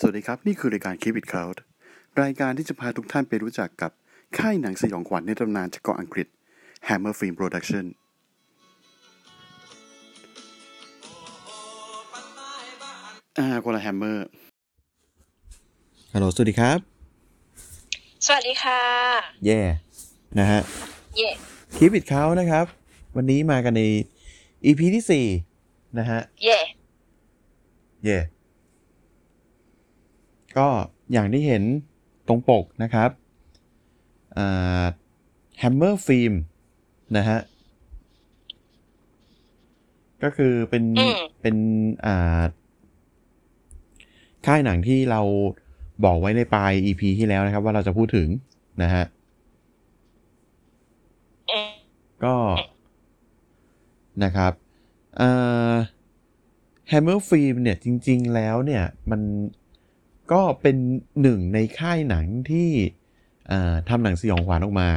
สวัสดีครับ นี่คือรายการ Keep It Cloud รายการที่จะพาทุกท่านไปรู้จักกับ ค่ายหนังสยองขวัญในตำนานจากเกาะอังกฤษ Hammer Film Production อ่าคนละแฮมเมอร์ฮัลโหลสวัสดีครับ สวัสดีค่ะแย่ นะฮะ เย่คลิปอิดเขานะครับ วันนี้มากันใน EP ที่สี่นะฮะ เย่ เย่ ก็อย่างที่เห็นตรงปกนะครับอ่า Hammer Film นะฮะ ก็คือเป็นเป็นอ่าค่ายหนังที่เราบอกไว้ในปลาย EP ที่แล้วนะครับ ว่าเราจะพูดถึงนะฮะอืมก็นะครับเอ่อ Hammer Film เนี่ยจริง ๆ แล้วเนี่ย มัน ก็เป็นหนึ่งในค่ายหนังที่เอ่อทำหนังสยองขวัญออกมา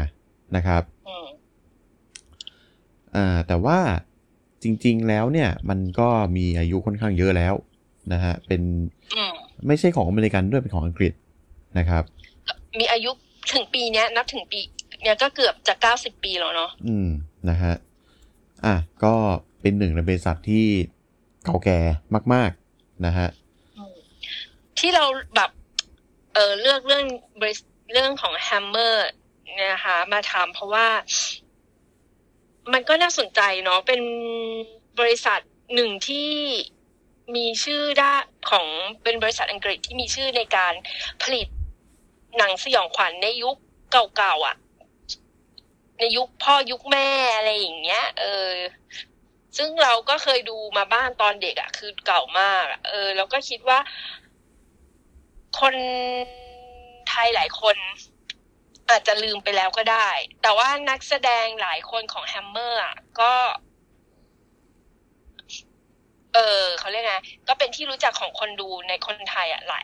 นะครับอืมอ่าแต่ว่าจริง ๆ แล้วเนี่ย มันก็มีอายุค่อนข้างเยอะแล้วนะฮะ เป็นอืมไม่ใช่ของอเมริกันด้วยเป็นของอังกฤษนะครับ มีอายุถึงปีเนี้ย นับถึงปีเนี่ยก็เกือบจะเก้าสิบปีแล้วเนาะอืมนะฮะอะก็เป็นหนึ่งในบริษัทที่เก่าแก่มาก ๆ นะฮะอืม ที่เราแบบเออเลือกเรื่องเรื่องของแฮมเมอร์เนี่ยนะคะมาทำเพราะว่า มันก็น่าสนใจเนาะเป็นบริษัทหนึ่งที่มีชื่อด้าของเป็นบริษัทอังกฤษที่มีชื่อในการผลิตหนังสยองขวัญในยุคเก่าๆอะ ในยุคพ่อยุคแม่อะไรอย่างเงี้ย เออ ซึ่งเราก็เคยดูมาบ้านตอนเด็กอะ่ะ คือเก่ามากอเออแล้วก็คิดว่า คนไทยหลายคนอาจจะลืมไปแล้วก็ได้ แต่ว่านักแสดงหลายคนของแฮมเมอร์อะก็ เออเขาเรียกไงก็เป็นที่รู้จักของคนดูในคนไทยอะหลาย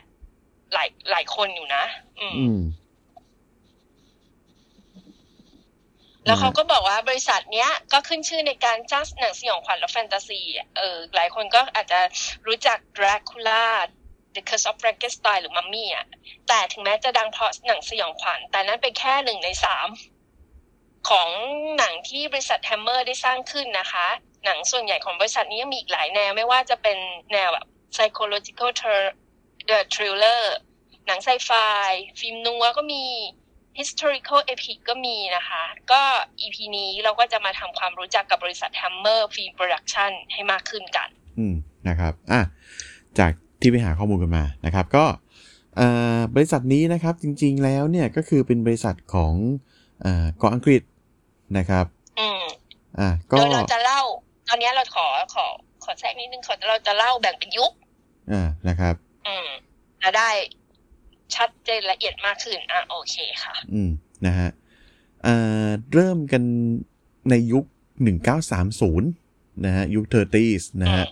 หลายหลายคนอยู่นะ อืมอืมแล้วเขาก็บอกว่าบริษัทเนี้ย ก็ขึ้นชื่อในการจ้างหนังสยองขวัญและแฟนตาซีอะเออ หลายคนก็อาจจะรู้จัก Dracula The Curse of Frankenstein หรือมัมมี่อะแต่ถึงแม้จะดังเพราะหนังสยองขวัญ แต่นั้นเป็นแค่หนึ่งในสามของหนังที่บริษัท Hammer ได้สร้างขึ้นนะคะ หนังส่วนใหญ่ของบริษัทนี้มีอีกหลายแนว ไม่ว่าจะเป็นแนวแบบ psychological thr- the thriller หนังไซไฟ film noir ก็มี historical epic ก็มีนะคะ ก็ EP นี้เราก็จะมาทำความรู้จักกับบริษัท Hammer Film Production ให้มากขึ้นกัน อืม นะครับ อะ จาก ที่ไปหาข้อมูลกันมานะครับ ก็เอ่อบริษัทนี้นะครับจริงๆแล้วเนี่ยก็คือเป็นบริษัทของเอ่อเกาะอังกฤษนะครับอืมอะก็โดยเราจะเล่า ตอนนี้เราขอขอขอแทรกนิดนึงขอเราจะเล่าแบ่งเป็นยุคอ่านะครับ อืมจะได้ชัดเจนละเอียดมากขึ้นอะโอเคค่ะ อืมนะฮะเอ่อเริ่มกันในยุค1930นะฮะยุค 30s นะฮะ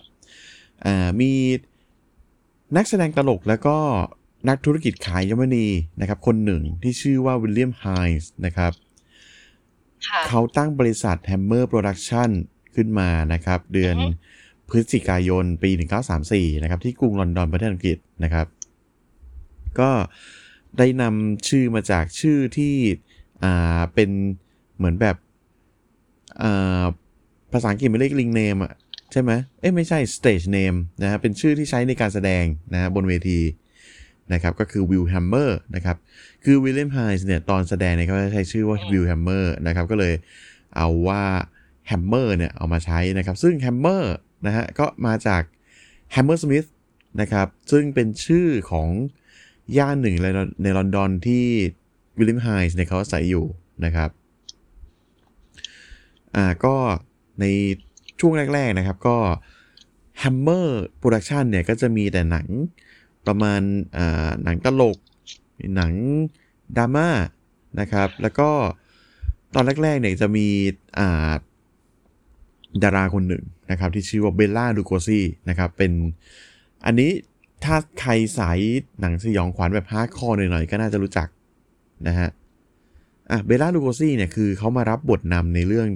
อ่ามี นักแสดงตลกแล้วก็นักธุรกิจขายยมนีนะครับคนหนึ่งที่ชื่อว่าวิลเลียมไฮส์นะครับค่ะเขาตั้งบริษัท Hammer Production ขึ้นมานะครับ เดือนอือฮึพฤศจิกายนปี 1934 นะครับ ที่กรุงลอนดอนประเทศอังกฤษนะครับ ก็ได้นำชื่อมาจากชื่อที่อ่าเป็นเหมือนแบบอ่าภาษาอังกฤษไม่เรียกลิงเนมอะใช่ไหมเอ้ยไม่ใช่ stage name นะฮะเป็นชื่อที่ใช้ในการแสดงนะฮะบนเวทีนะครับก็คือ Will Hammer นะครับคือวิลเลียมไฮนส์เนี่ยตอนแสดงเนี่ยเขาจะใช้ชื่อว่าอืม Will Hammer นะครับก็เลยเอาว่า Hammer เนี่ยเอามาใช้นะครับซึ่ง Hammer นะฮะก็มาจาก Hammersmith นะครับซึ่งเป็นชื่อของย่านหนึ่งในในลอนดอนที่วิลเลียมไฮนส์เนี่ยเขาอาศัยอยู่นะครับอ่าก็ใน ช่วงแรก ๆ นะครับก็ Hammer Production เนี่ยก็จะมีแต่หนังประมาณหนังตลก หนังดราม่านะครับ แล้วก็ตอนแรก ๆ เนี่ยจะมีดาราคนหนึ่งนะครับ ที่ชื่อว่าเบลล่าลูโกซี่นะครับเป็นอันนี้ถ้าใครสายหนังสยองขวัญแบบ hardcore หน่อยๆ ก็น่าจะรู้จักนะฮะอะเบลล่าลูโกซี่เนี่ย คือเขามารับบทนำในเรื่อง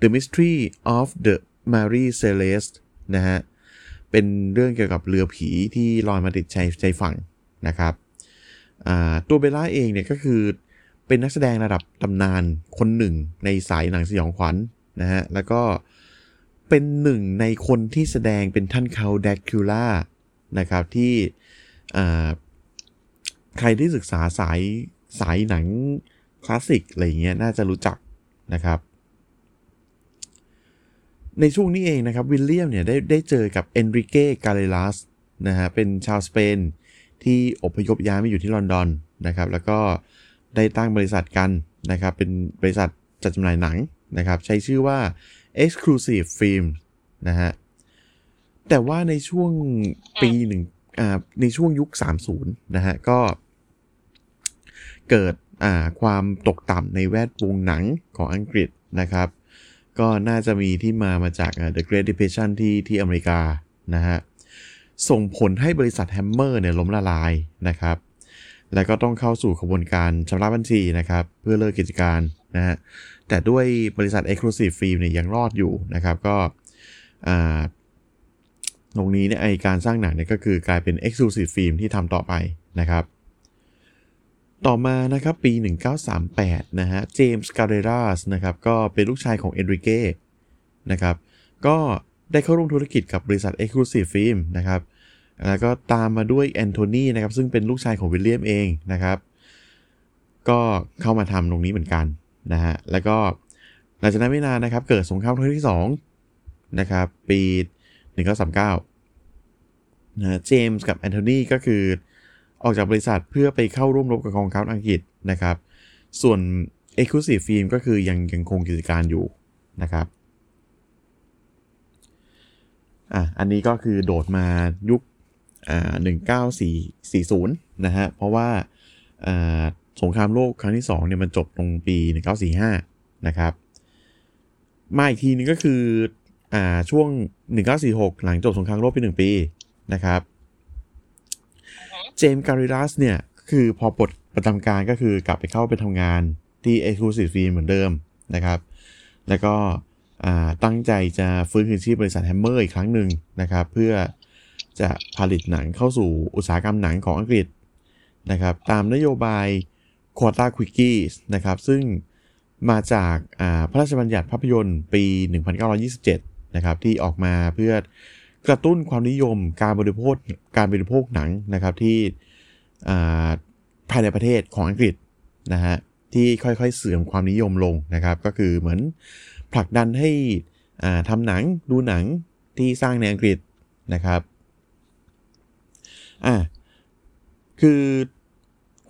The Mystery of the Mary Celeste นะฮะ เป็นเรื่องเกี่ยวกับเรือผีที่ลอยมาติดชายชายฝั่งนะครับตัวเบลล่าเองเนี่ยก็คือเป็นนักแสดงระดับตำนานคนหนึ่งในสายหนังสยองขวัญนนะฮะ แล้วก็เป็นหนึ่งในคนที่แสดงเป็นท่านเขาแดกคิล่านะครับที่ใครที่ศึกษาสายสายหนังคลาสสิกอะไรเงี้ยน่าจะรู้จักนะครับ ในช่วงนี้เองนะครับวิลเลียมเนี่ยได้ได้เจอกับเอนริเก้กาเลลัสนะฮะเป็นชาวสเปนที่อพยพย้ายมาอยู่ที่ลอนดอนนะครับ แล้วก็ได้ตั้งบริษัทกันนะครับ เป็นบริษัทจัดจำหน่ายหนังนะครับ ใช้ชื่อว่า Exclusive Film นะฮะแต่ว่าในช่วงปีหนึ่งในช่วงยุค 30 นะฮะ ก็เกิดความตกต่ำในแวดวงหนังของอังกฤษนะครับ ก็น่าจะมีที่มามาจาก The Great Depression ที่ที่อเมริกานะฮะส่งผลให้บริษัทแฮมเมอร์เนี่ยล้มละลายนะครับ แล้วก็ต้องเข้าสู่ขบวนการชำระบัญชีนะครับ เพื่อเลิกกิจการนะฮะแต่ด้วยบริษัท Exclusive Film เนี่ยยังรอดอยู่นะครับก็ตรงนี้เนี่ยไอการสร้างหนังเนี่ยก็คือกลายเป็น Exclusive Film ที่ทำต่อไปนะครับ ต่อมานะครับปี 1938 นะฮะเจมส์การเรราสนะครับก็เป็นลูกชายของเอนริเก้นะครับก็ได้เข้าร่วมธุรกิจกับบริษัท Exclusive Film นะครับแล้วก็ตามมาด้วยแอนโทนีนะครับซึ่งเป็นลูกชายของวิลเลียมเองนะครับ ก็เข้ามาทำตรงนี้เหมือนกันนะฮะแล้วก็หลังจากนั้นไม่นานนะครับ เกิดสงครามโลกที่2นะครับปี 1939นะเจมส์กับแอนโทนีก็คือ ออกจากบริษัทเพื่อไปเข้าร่วมรบกับกองทัพอังกฤษนะครับ ส่วน Exclusive Film ก็คือยังยังคงกิจการอยู่นะครับอะอันนี้ก็คือโดดมายุคอ่า19440 นะฮะ เพราะว่าอ่าสงครามโลกครั้งที่2เนี่ยมันจบตรงปี 1945 นะครับ มาอีกทีนึงก็คืออ่าช่วง 1946 หลังจบสงครามโลกไป 1 ปีนะครับ เจมส์การิรัสเนี่ย คือพอปลดประจำการก็คือกลับไปเข้าไปทำงานที่ Exclusive Film เหมือนเดิมนะครับ แล้วก็ตั้งใจจะฟื้นคืนชีพบริษัท Hammer อีกครั้งหนึ่งนะครับ เพื่อจะผลิตหนังเข้าสู่อุตสาหกรรมหนังของอังกฤษนะครับ ตามนโยบาย Quota Quickies นะครับ ซึ่งมาจากพระราชบัญญัติภาพยนตร์ปี 1927 นะครับ ที่ออกมาเพื่อ กระตุ้นความนิยมการบริโภคการบริโภคหนังนะครับที่ภายในประเทศของอังกฤษนะฮะที่ค่อยๆเสื่อมความนิยมลงนะครับ ก็คือเหมือนผลักดันให้ทำหนังดูหนังที่สร้างในอังกฤษนะครับอ่าคือ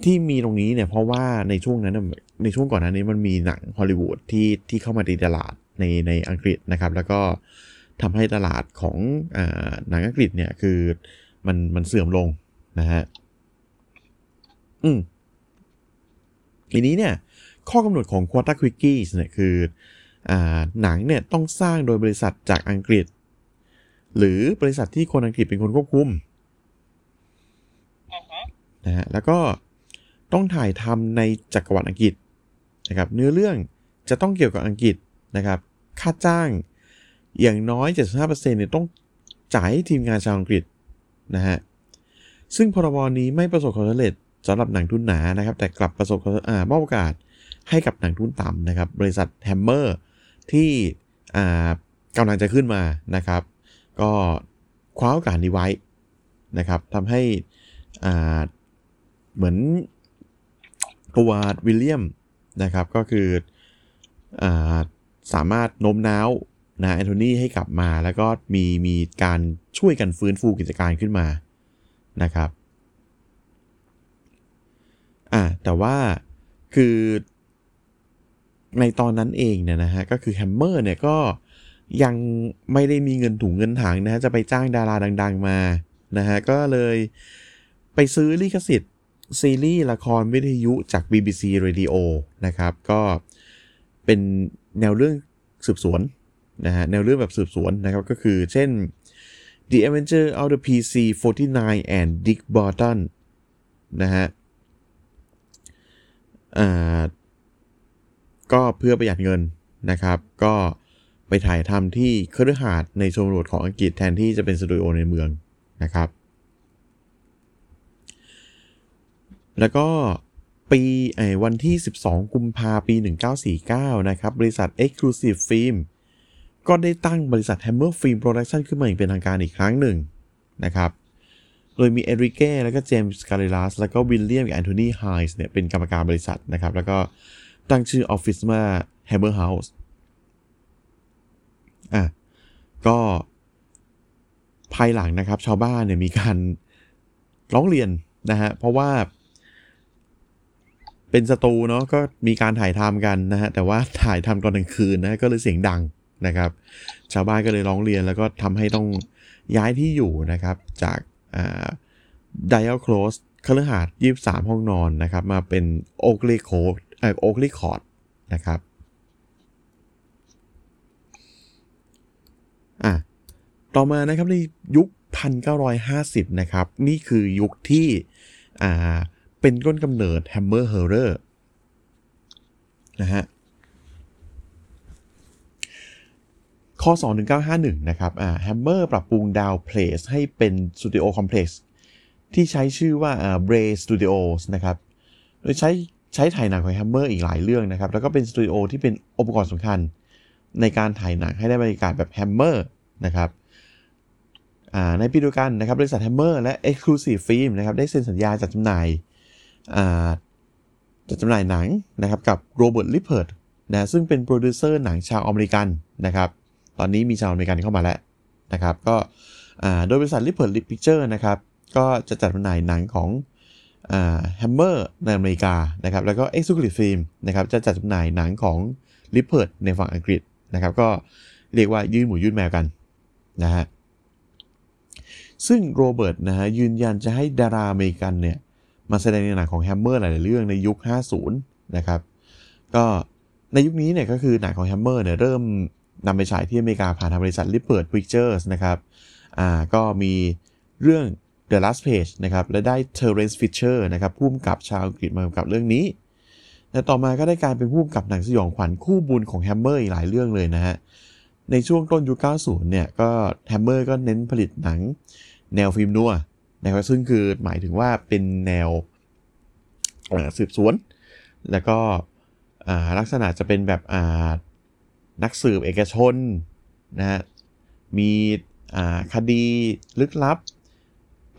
ที่มีตรงนี้เนี่ยเพราะว่าในช่วงนั้นในช่วงก่อนหน้านี้มันมีหนังฮอลลีวูดที่ที่เข้ามาตีตลาดในในอังกฤษนะครับ แล้วก็ ทำให้ตลาดของอหนังอังกฤษเนี่ยคือมันมันเสื่อมลงนะฮะ อืมทีนี้เนี่ย ข้อกำหนดของ Quota Quickies เนี่ยคืออหนังเนี่ยต้องสร้างโดยบริษัทจากอังกฤษ หรือบริษัทที่คนอังกฤษเป็นคนควบคุมนะฮะแล้วก็ต้องถ่ายทำในจักรวรรดิอังกฤษนะครับ เนื้อเรื่องจะต้องเกี่ยวกับอังกฤษนะครับ ค่าจ้าง อย่างน้อย 75%เนี่ยต้องจ่ายให้ทีมงานชาวอังกฤษนะฮะ ซึ่งพรบนี้ไม่ประสบความสำเร็จสำหรับหนังทุนหนานะครับ แต่กลับประสบอ่ามอบโอกาสให้กับหนังทุนต่ำนะครับ บริษัท Hammer ที่อ่ากำลังจะขึ้นมานะครับ ก็คว้าโอกาสนี้ไว้นะครับทำให้อ่าเหมือนตัววิลเลียมนะครับก็คืออ่าสามารถโน้มน้าว นะแอนโทนีให้กลับมาแล้วก็มีมีการช่วยกันฟื้นฟูกิจการขึ้นมานะครับอ่าแต่ว่าคือในตอนนั้นเองเนี่ยนะฮะก็คือแฮมเมอร์เนี่ยก็ยังไม่ได้มีเงินถุงเงินถังนะฮะจะไปจ้างดาราดัง ๆ มานะฮะก็เลยไปซื้อลิขสิทธิ์ซีรีส์ละครวิทยุจาก BBC Radio นะครับ ก็เป็นแนวเรื่องสืบสวน นะฮะแนวเรื่องแบบสืบสวนนะครับ ก็คือเช่น The Adventure of the PC 49 and Dick Barton นะฮะอ่าก็เพื่อประหยัดเงินนะครับ ก็ไปถ่ายทำที่เครือหาดในชมรดของอังกฤษแทนที่จะเป็นสตูดิโอในเมืองนะครับ แล้วก็ปีไอ้วันที่ 12 กุมภาปี 1949 นะครับ บริษัท Exclusive Film ก็ได้ตั้งบริษัท Hammer Film Production ขึ้นมาอย่างเป็นทางการอีกครั้งหนึ่งนะครับ โดยมีเอนริเก้แล้วก็เจมส์คาร์เรรัสแล้วก็วิลเลียมกับแอนโทนีไฮนส์เนี่ยเป็นกรรมการบริษัทนะครับ แล้วก็ตั้งชื่อออฟฟิศว่า Hammer House อะก็ภายหลังนะครับ ชาวบ้านเนี่ยมีการร้องเรียนนะฮะ เพราะว่า เป็นสตูเนาะก็มีการถ่ายทำกันนะฮะ แต่ว่าถ่ายทำตอนกลางคืนนะก็เลยเสียงดัง นะครับ ชาวบ้านก็เลยร้องเรียนแล้วก็ทำให้ต้องย้ายที่อยู่นะครับ จากดิอัลโคลสคฤหาสน์ยี่สามห้องนอนนะครับ มาเป็นโอเกลีโคดเอ่อโอเกลีคอร์ดนะครับอะต่อมานะครับในยุค 1950 นะครับ นี่คือยุคที่อ่าเป็นต้นกำเนิด Hammer Horror นะฮะ ข้อ 21951 นะครับอ่า Hammer ปรับปรุง Down Place ให้เป็น studio complex ที่ใช้ชื่อว่าอ่า Bray Studios นะครับโดยใช้ใช้ถ่ายหนังของ Hammer อีกหลายเรื่องนะครับ แล้วก็เป็นสตูดิโอที่เป็นองค์ประกอบสำคัญ ในการถ่ายหนังให้ได้บรรยากาศแบบ Hammer นะครับในปีเดียวกันนะครับบริษัท Hammer และ Exclusive Film นะครับได้เซ็นสัญญาจัดจำหน่ายจัดจำหน่ายหนังนะครับกับโรเบิร์ตลิปเพิร์ตนะซึ่งเป็นโปรดิวเซอร์หนังชาวอเมริกันนะครับ ตอนนี้มีชาวอเมริกันเข้ามาแล้วนะครับก็โดยบริษัท Lippert Lippert Pictures นะครับก็จะจัดจำหน่ายหนังของ Hammer ในอเมริกานะครับแล้วก็ Exclusive Film นะครับจะจัดจำหน่ายหนังของ Lippert ในฝั่งอังกฤษนะครับก็เรียกว่ายื่นหมูยื่นแมวกันนะฮะซึ่งโรเบิร์ตนะฮะยืนยันจะให้ดาราอเมริกันเนี่ยมาแสดงในหนังของ Hammer หลาย ๆ เรื่องในยุค 50 นะครับ ก็ในยุคนี้เนี่ยก็คือหนังของ Hammer เนี่ยเริ่ม นำไปฉายที่อเมริกาผ่านทางบริษัท l i p e r t Pictures นะครับอ่าก็มีเรื่อง The Last Page นะครับและได้ Terence Fisher นะครับผู้กำกับชาวอังกฤษมากำกับเรื่องนี้และต่อมาก็ได้การเป็นผู้กำกับหนังสยองขวัญคู่บุญของแฮมเมอร์อีกหลายเรื่องเลยนะฮะในช่วงต้นยุค 90 เนี่ยก็แฮมเมอร์ก็เน้นผลิตหนังแนว film noir นะครับซึ่งคือหมายถึงว่าเป็นแนวสืบสวน แล้วก็ลักษณะจะเป็นแบบ นักสืบเอกชนนะฮะมีคดีลึกลับ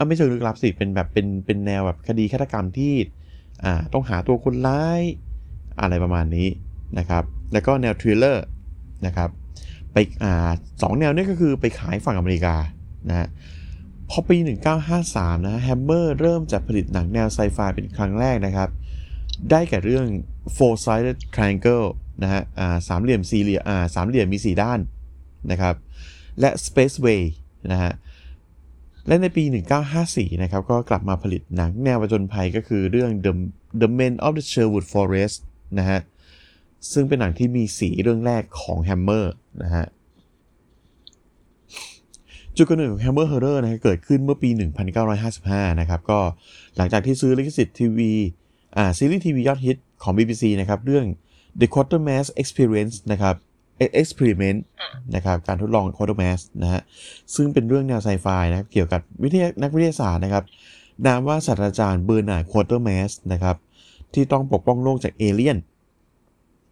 ไม่ใช่ลึกลับสิเป็นแบบเป็นเป็นแนวแบบคดีฆาตกรรมที่ต้องหาตัวคนร้ายอะไรประมาณนี้นะครับ แล้วก็แนว thriller นะครับไปอ่าสองแนวนี้ก็คือไปขายฝั่งอเมริกานะฮะพอปี 1953 นะแฮมเมอร์เริ่มจัดผลิตหนังแนวไซไฟเป็นครั้งแรกนะครับ ได้แก่เรื่อง Four Sided Triangle นะฮะสามเหลี่ยมสี่เหลี่ยมสามเหลี่ยมมีสี่ด้านนะครับและ Spaceway นะฮะและในปี 1954 นะครับ ก็กลับมาผลิตหนังแนวประจนภัยก็คือเรื่อง The The Men of the Sherwood Forest นะฮะ ซึ่งเป็นหนังที่มีสีเรื่องแรกของ Hammer นะฮะ จุดกำเนิดของ Hammer Horror นะเกิดขึ้นเมื่อปี 1955 นะครับ ก็หลังจากที่ซื้อลิขสิทธิ์ทีวี อ่า ซีรีส์ทีวียอดฮิตของ BBC นะครับ เรื่อง The Quatermass Experience นะครับ Experiment นะครับการทดลอง Quatermass นะฮะซึ่งเป็นเรื่องแนวไซไฟนะครับเกี่ยวกับวิทยานักวิทยาศาสตร์นะครับ นามว่าศาสตราจารย์เบอร์นาร์ดควอเตอร์แมสนะครับ ที่ต้องปกป้องโลกจากเอเลี่ยน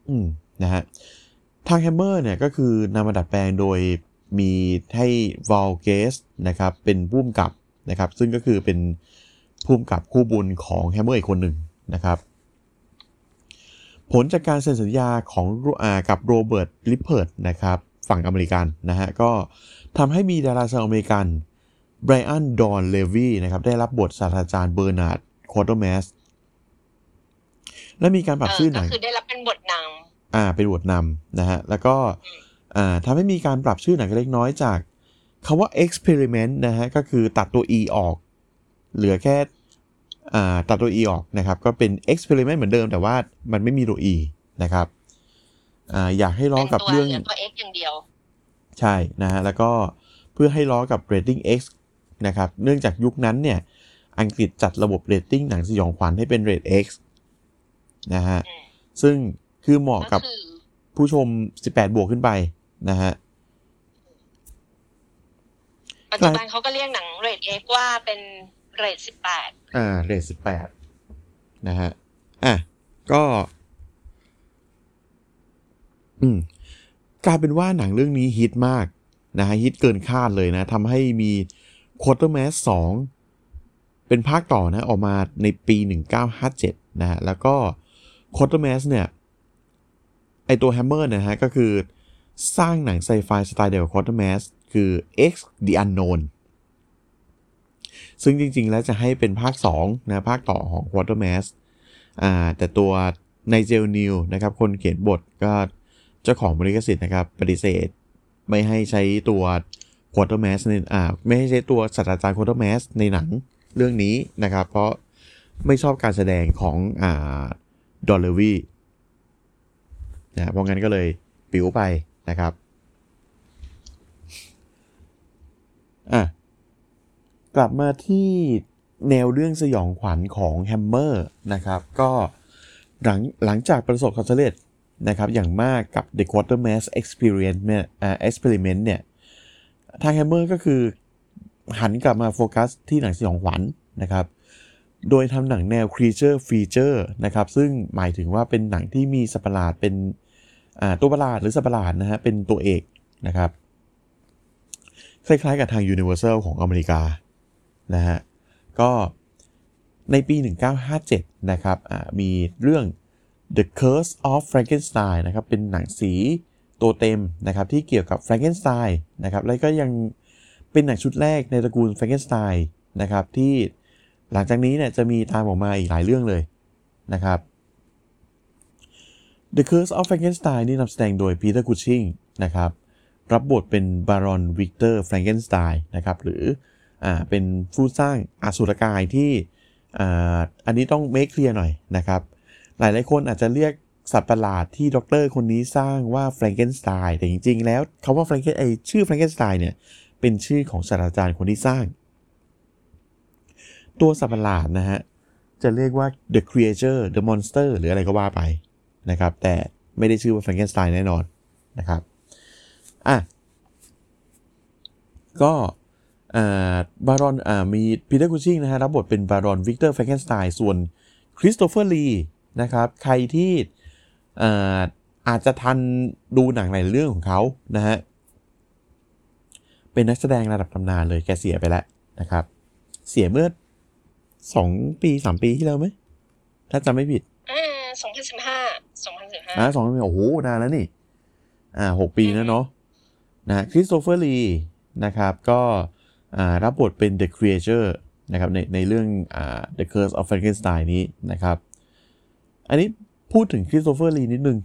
อืมนะฮะทางแฮมเมอร์เนี่ยก็คือนำมาดัดแปลงโดยมีให้ Val Guest นะครับเป็นผู้กำกับนะครับ ซึ่งก็คือเป็นผู้กำกับคู่บุญของแฮมเมอร์อีกคนหนึ่งนะครับ ผลจากการเซ็นสัญญาของอากับ Robert Lippert นะครับฝั่งอเมริกันนะฮะก็ทำให้มีดาราชาวอเมริกันไบรอันดอนเลวีนะครับได้รับบทศาสตราจารย์เบอร์นาร์ดควอเตอร์แมสและมีการปรับชื่อหนังก็คือได้รับเป็นบทนำอ่าเป็นบทนำนะฮะแล้วก็อ่าทำให้มีการปรับชื่อหนังเล็กน้อยจากคาว่า experiment นะฮะก็คือตัดตัว e ออก เหลือแค่ ตัดตัว e ออกนะครับ ก็เป็น experiment เหมือนเดิมแต่ว่ามันไม่มีตัว e นะครับออยากให้ล้อกับเรื่องตัว x อย่างเดียว ใช่นะฮะแล้วก็เพื่อให้ล้อกับ rating x นะครับ เนื่องจากยุคนั้นเนี่ย อังกฤษจัดระบบ rating หนังสยองขวัญให้เป็น rate x นะฮะซึ่งคือเหมาะกับผู้ชม 18 บวกขึ้นไปนะฮะปัจจุบันเขาก็เรียกหนังเรท X ว่าเป็น เรทสิบแปดอ่า เรทสิบแปดนะฮะ อะ ก็ อืมกลายเป็นว่าหนังเรื่องนี้ฮิตมากนะฮะฮิตเกินคาดเลยนะทำให้มี Quartermass 2 เป็นภาคต่อนะ ออกมาในปี 1957 นะฮะ แล้วก็ Quartermass เนี่ย ไอตัว Hammer นะฮะ ก็คือสร้างหนังไซไฟสไตล์เดียวกับ Quartermass คือ X The Unknown ซึ่งจริง ๆ แล้วจะให้เป็นภาค2นะภาคต่อของ Quartermass อ่าแต่ตัวในเจลนิวนะครับคนเขียนบทก็เจ้าของบริกสิทธิ์นะครับปฏิเสธ ไม่ให้ใช้ตัว Quartermass ในอ่าไม่ให้ใช้ตัวศาสตราจารย์ Quartermass ในหนังเรื่องนี้นะครับ เพราะไม่ชอบการแสดงของอ่าดอนเลวีนะเพราะงั้นก็เลยปลิวไปนะครับ อะ กลับมาที่แนวเรื่องสยองขวัญของแฮมเมอร์นะครับ ก็หลังหลังจากประสบความสำเร็จนะครับอย่างมากกับ The Quartermass Experience เนี่ย Experiment เนี่ย ทางแฮมเมอร์ก็คือหันกลับมาโฟกัสที่หนังสยองขวัญนะครับ โดยทำหนังแนว Creature Feature นะครับ ซึ่งหมายถึงว่าเป็นหนังที่มีสัตว์ประหลาดเป็นตัวประหลาดหรือสัตว์ประหลาดนะฮะ เป็นตัวเอกนะครับ คล้ายๆกับทาง Universal ของอเมริกา นะฮะก็ในปี 1957 นะครับมีเรื่อง The Curse of Frankenstein นะครับเป็นหนังสีตัวเต็มนะครับที่เกี่ยวกับ Frankenstein นะครับแล้วก็ยังเป็นหนังชุดแรกในตระกูล Frankenstein นะครับที่หลังจากนี้เนี่ยจะมีตามออกมาอีกหลายเรื่องเลยนะครับ The Curse of Frankenstein นี่นำแสดงโดย Peter Cushing นะครับรับบทเป็นบารอนวิกเตอร์แฟรงเกนสไตน์นะครับหรือ อ่าเป็นผู้สร้างอสุรกายที่อ่าอันนี้ต้อง make clear หน่อยนะครับ หลายหลายคนอาจจะเรียกสัตว์ประหลาดที่ด็อกเตอร์คนนี้สร้างว่าแฟรงเกนสไตน์แต่จริงๆ แล้วคำว่าแฟรงเกนไอ้ชื่อแฟรงเกนสไตน์เนี่ยเป็นชื่อของศาสตราจารย์คนที่สร้าง ตัวสัตว์ประหลาดนะฮะจะเรียกว่า the creature the monster หรืออะไรก็ว่าไปนะครับ แต่ไม่ได้ชื่อว่าแฟรงเกนสไตน์แน่นอนนะครับอะก็ บารอนอ่ามีปีเตอร์คูชิงนะฮะรับบทเป็นบารอนวิกเตอร์แฟรงเกนสไตน์ส่วนคริสโตเฟอร์ลีนะครับ ใครที่อ่าอาจจะทันดูหนังหลายเรื่องของเขานะฮะ เป็นนักแสดงระดับตำนานเลยแกเสียไปแล้วนะครับ เสียเมื่อสองปีสามปีที่แล้วไหม ถ้าจำไม่ผิดอ่าสองพันสิบห้าสองพันสิบห้าอ่าสองปีโอ้โห นานแล้วนี่ อ่าหกปีแล้วเนาะนะคริสโตเฟอร์ลีนะครับ ก็อ่า รับบทเป็น The Creature นะครับในในเรื่องอ่า The Curse of Frankenstein นี้นะครับ อันนี้พูดถึงคริสโตเฟอร์ลีนิดนึง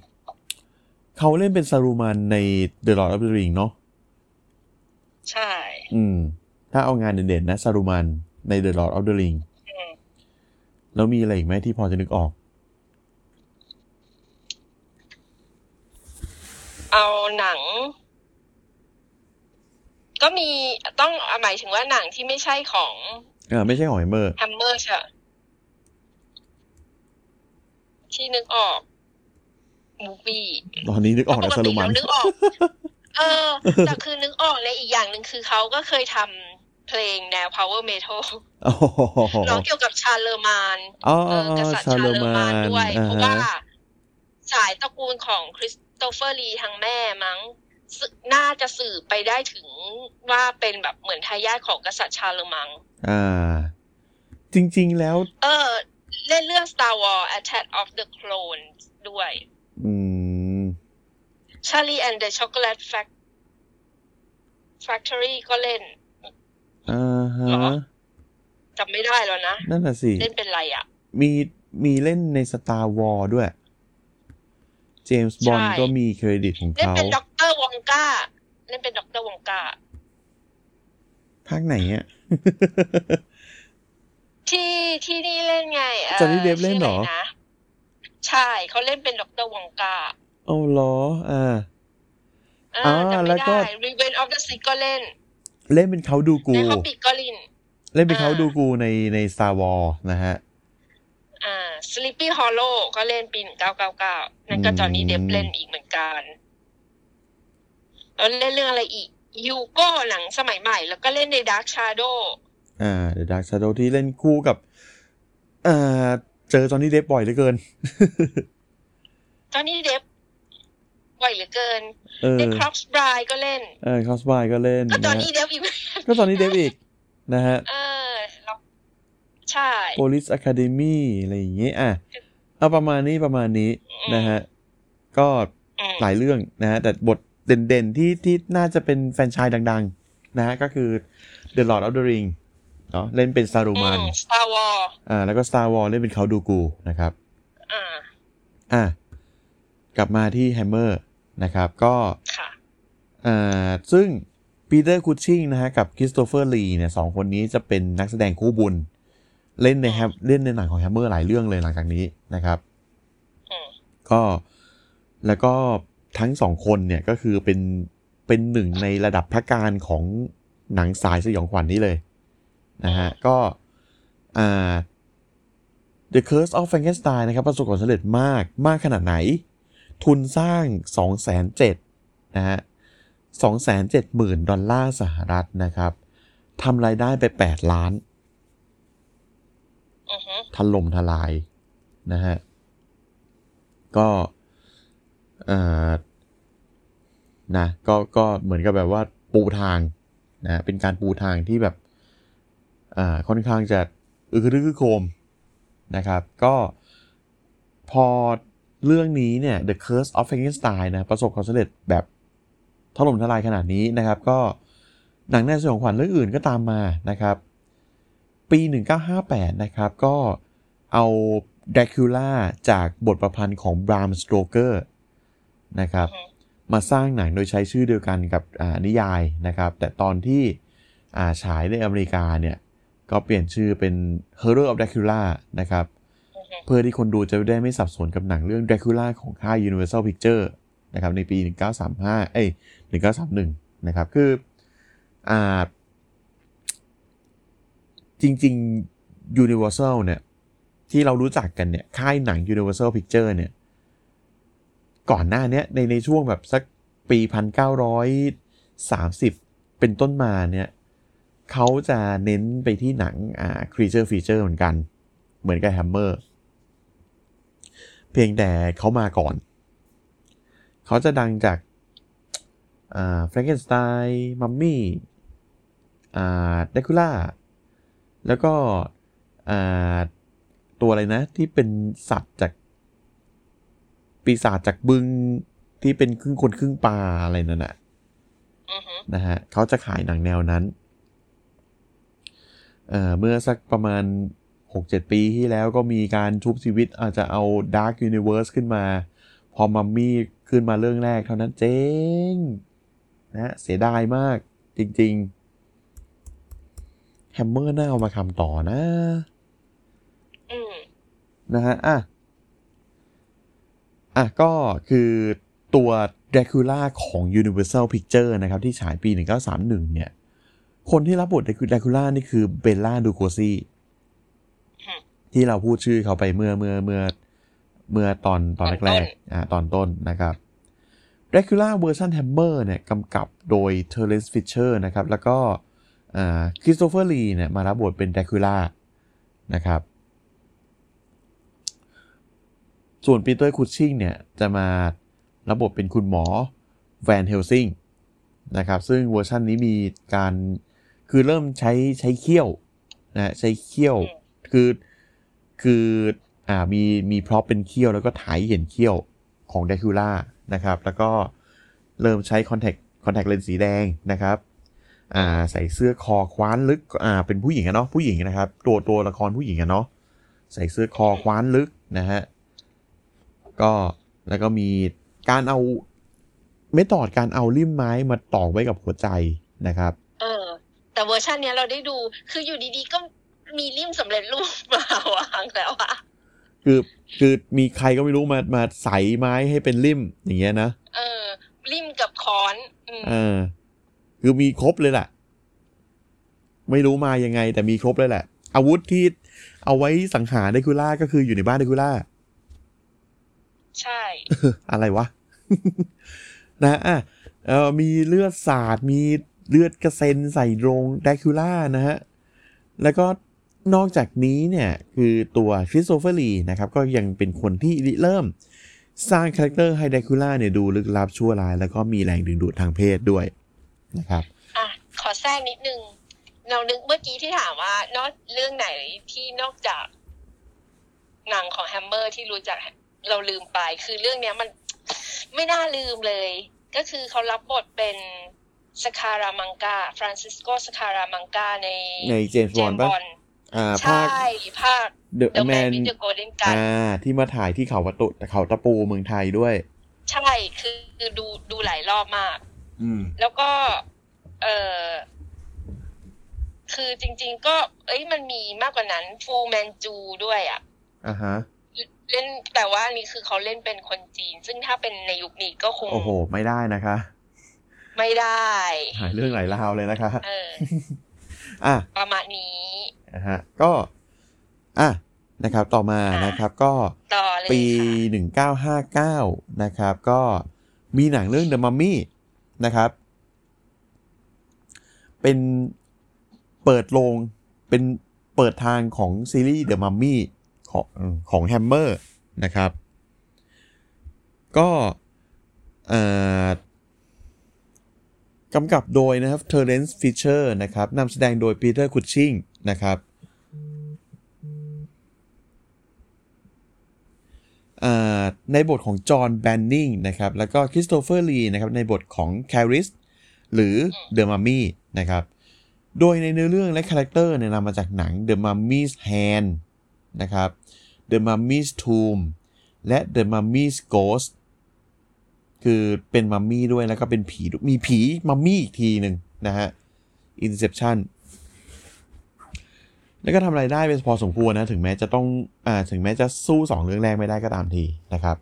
เขาเล่นเป็นซารูมานใน The Lord of the Ring เนาะใช่ อืม ถ้าเอางานเด่นๆนะซารูมานใน The Lord of the Ring อืมแล้วมีอะไรอีกไหมที่พอจะนึกออก เอาหนัง ก็มีต้องหมายถึงว่าหนังที่ไม่ใช่ของเออไม่ใช่หอยเมอร์แฮมเมอร์ใช่ที่นึกออกมูฟี่ตอนนี้นึกออกปแต่กซาติรูมันเรานึกออก เออแต่คือนึกออกเลยอีกอย่างหนึ่งคือเขาก็เคยทำเพลงแนว power metal โอ้โหร้องเกี่ยวกับชาเลอร์มานอ๋อเออกษัตริย์ชาชาโลเลอร์มามานนด้วยอ่าเพราะว่าฮะสายตระกูลของคริสโตเฟอร์ลีทางแม่มั้งสึ น่าจะสื่อไปได้ถึงว่าเป็นแบบเหมือนทายาทของกษัตริย์ชาเลอร์มัง อ่า จริง ๆ แล้ว เออ เล่นเรื่อง Star Wars Attack of the Clones ด้วย อืม Charlie and the Chocolate Fac- Factory ก็เล่น อ่าฮเหรอะจำไม่ได้แล้วนะ นั่นน่ะสิ เล่นเป็นไรอะ มีมีเล่นใน Star War ด้วย เจมส์บอนด์ใช่ก็มีเครดิตของเล่นเขาเป็นด็อกเตอร์วองกาเล่นเป็นด็อกเตอร์วองกาภาคไหนอะที่ที่นี่เล่นไงเอ่อจอห์นนี่เดฟเล่นเหรอชื่ะไนะใช่เขาเล่นเป็นด็อกเตอร์วองกาเอาเหรออ่าอ่าอ่าจำแล้ไม่วก็ได้ Revenge of the Sith ก็เล่น เล่นเป็นเขาดูกูในฮอบบิทก็เล่นเล่นเป็นเขาอ่าดูกูในใน Star War นะฮะอ่า Sleepy Hollow ก็เล่นปี 1999 นั่นก็อืมจอห์นนี่เดฟเล่นอีกเหมือนกันแล้วเล่นเรื่องอะไรอีกยูโก้หนังสมัยใหม่ แล้วก็เล่นใน Dark Shadow อ่า The Dark Shadow ที่เล่นคู่กับอ่าเจอจอห์นนี่เดฟบ่อยเหลือเกินจอห์นนี่เดฟบ่อยเหลือเกินเออในครอปส์บรายก็เล่น เออ Corpse Bride ก็เล่น ก็ Johnny นะนี่ฮะ Depp อีก ก็ Johnny Depp อีกนะฮะ เออแล้ว ใช่ Police Academy อะไรอย่างเงี้ยอะเอาประมาณนี้ประมาณนี้นะฮะ ก็อืมหลายเรื่องนะฮะ แต่บทเด่นๆที่ที่น่าจะเป็นแฟรนไชส์ดัง ๆ นะฮะ ก็คือ The Lord of the Ring เนาะเล่นเป็นซารูมาน Star Wars อ่า แล้วก็ Star Wars เล่นเป็น Count Dooku นะครับ อ่า อะกลับมาที่ Hammer นะครับ ก็ค่ะอ่าซึ่งปีเตอร์คูชิงนะฮะ กับคริสโตเฟอร์ลีเนี่ยสองคนนี้จะเป็นนักแสดงคู่บุญ เล่นในแฮมเล่นในหนังของแฮมเมอร์หลายเรื่องเลยหลังจากนี้นะครับอืมก็แล้วก็ทั้งสองคนเนี่ยก็คือเป็นเป็นหนึ่งในระดับพระกาฬของหนังสายสยองขวัญนี้เลยนะฮะก็อ่า The Curse of Frankenstein นะครับประสบความสำเร็จมากมากขนาดไหน ทุนสร้าง2 0 0 0 0นะฮะ270,000 ดอลลาร์สหรัฐนะครับทำรายได้ไป 8 ล้านอือฮึ ถล่มทลายนะฮะ ก็เออนะก็ก็เหมือนกับแบบว่าปูทางนะเป็นการปูทางที่แบบอ่าค่อนข้างจะอึกระทึกคึกโคมนะครับ ก็พอเรื่องนี้เนี่ย The Curse of Frankenstein นะประสบความสำเร็จแบบถล่มทลายขนาดนี้นะครับ ก็หนังแนวสยองขวัญเรื่องอื่นก็ตามมานะครับ ปี 1958 นะครับ ก็เอา Dracula จากบทประพันธ์ของ Bram Stoker นะครับ มาสร้างหนังโดยใช้ชื่อเดียวกันกับอ่านิยายนะครับ แต่ตอนที่อ่าฉายในอเมริกาเนี่ย ก็เปลี่ยนชื่อเป็น Horror of Dracula นะครับอือฮึเพื่อที่คนดูจะได้ไม่สับสนกับหนังเรื่อง Dracula ของค่าย Universal Picture นะครับ ในปี 1935 เอ้ย 1931 นะครับ คืออ่า จริง ๆ Universal เนี่ยที่เรารู้จักกันเนี่ยค่ายหนัง Universal Picture เนี่ยก่อนหน้านี้ในในช่วงแบบสักปี 1930 เป็นต้นมาเนี่ยเขาจะเน้นไปที่หนังอ่า Creature Feature เหมือนกัน เหมือนกับ Hammer เพียงแต่เขามาก่อน เขาจะดังจากอ่า Frankenstein Mummy อ่า Dracula แล้วก็อ่าตัวอะไรนะ ที่เป็นสัตว์จาก ปีศาจจากบึงที่เป็นครึ่งคนครึ่งปลาอะไรนั่นน่ะอือฮึนะฮะเขาจะขายหนังแนวนั้นเอ่อเมื่อสักประมาณ 6-7 ปีที่แล้วก็มีการชุบชีวิตอาจจะเอา Dark Universe ขึ้นมา พอมัมมี่ขึ้นมาเรื่องแรกเท่านั้นเจ๊งนะฮะเสียดายมากจริง ๆ แฮมเมอร์น่าเอามาทำต่อนะอืมนะฮะ อะ อะ ก็คือตัว Dracula ของ Universal Picture นะครับ ที่ฉายปี 1931 เนี่ย คนที่รับบท Dracula นี่คือเบลล่าดูโกซีที่เราพูดชื่อเขาไปเมื่อเมื่อเมื่อเมื่อตอนตอนแรกๆอ่าตอนต้นนะครับ Dracula เวอร์ชัน Hammer เนี่ยกำกับโดย Terence Fisher นะครับ แล้วก็อ่า คริสโตเฟอร์ลีเนี่ยมารับบทเป็น Dracula นะครับ ส่วนปีเตอร์คุชชิงเนี่ยจะมารับบทเป็นคุณหมอแวนเฮลซิงนะครับซึ่งเวอร์ชันนี้มีการคือเริ่มใช้ใช้เขี้ยวนะใช้เขี้ยวคือคืออ่ามีมี prop เป็นเขี้ยวแล้วก็ถ่ายเห็นเขี้ยวของเดคูล่านะครับ แล้วก็เริ่มใช้คอนแทคคอนแทคเลนส์สีแดงนะครับ ใส่เสื้อคอคว้านลึกอ่าเป็นผู้หญิงอะเนาะผู้หญิงนะครับ ตัวตัวละครผู้หญิงอะเนาะใส่เสื้อคอคว้านลึกนะฮะก็แล้วก็มีการเอาไม่ตอดการเอาริมไม้มาตอกไว้กับหัวใจนะครับ เออ แต่เวอร์ชันเนี้ยเราได้ดูคืออยู่ดีๆก็มีริมสำเร็จรูปมาวางแล้วอะคือคือมีใครก็ไม่รู้มามาใส่ไม้ให้เป็นริมอย่างเงี้ยนะเออริมกับค้อนอืมเออ คือมีครบเลยแหละ ไม่รู้มายังไง แต่มีครบเลยแหละ อาวุธที่เอาไว้สังหารเดคูล่าก็คืออยู่ในบ้านเดคูล่า ใช่ อะไรวะ นะอะเออมีเลือดสาด มีเลือดกระเซ็นใส่โรงแดคูล่านะฮะ แล้วก็นอกจากนี้เนี่ยคือตัวคริสโตเฟอร์ลีนะครับ ก็ยังเป็นคนที่ริเริ่มสร้าง character ให้เดคูล่าเนี่ยดูลึกลับชั่วร้าย แล้วก็มีแรงดึงดูดทางเพศด้วย นะครับอะขอแทรกนิดนึงเรานึกเมื่อกี้ที่ถามว่านอกเรื่องไหนที่นอกจากหนังของแฮมเมอร์ที่รู้จักเราลืมไป คือเรื่องเนี้ยมันไม่น่าลืมเลย ก็คือเขารับบทเป็นสคารามังกาฟรานซิสโกสคารามังกาในในเจมส์บอลปะอ่าใช่ภาคภาค The The Man Man with the Golden Gun อ่าที่มาถ่ายที่เขาประตูเขาตะปูเมืองไทยด้วย ใช่คือคือดูดูหลายรอบมากอืม แล้วก็ เออคือจริง ๆ ก็ เอ้ยมันมีมากกว่านั้น ฟูแมนจูด้วยอะ่ะอ่าฮะเล่นแต่ว่าอันนี้คือเขาเล่นเป็นคนจีน ซึ่งถ้าเป็นในยุคนี้ก็คง โอ้โห ไม่ได้นะคะ ไม่ได้หายเรื่องหลายราวเลยนะคะเอออะประมาณนี้นะฮะ ก็อะนะครับ ต่อมานะครับ ก็ต่อเลยปีค่ะ1959นะครับ ก็มีหนังเรื่อง The Mummy นะครับ เป็นเปิดโรงเป็นเปิดทางของซีรีส์ The Mummy ของของ Hammer นะครับ ก็กำกับโดยนะครับ Terence Fisher นะครับนำแสดงโดย Peter Cushing นะครับ อ่า ในบทของจอห์นแบนนิงนะครับ แล้วก็คริสโตเฟอร์ลีนะครับ ในบทของ Kharis หรือ The Mummy นะครับ โดยในเนื้อเรื่องและ character เนี่ยนำมาจากหนัง The Mummy's Hand นะครับ The Mummy's Tomb และ The Mummy's Ghost คือเป็นมัมมี่ด้วยแล้วก็เป็นผีด้วยมีผีมัมมี่อีกทีหนึ่งนะฮะ Inception แล้วก็ทำรายได้ไปพอสมควรนะ ถึงแม้จะต้องอ่าถึงแม้จะสู้ 2 เรื่องแรกไม่ได้ก็ตามทีนะครับ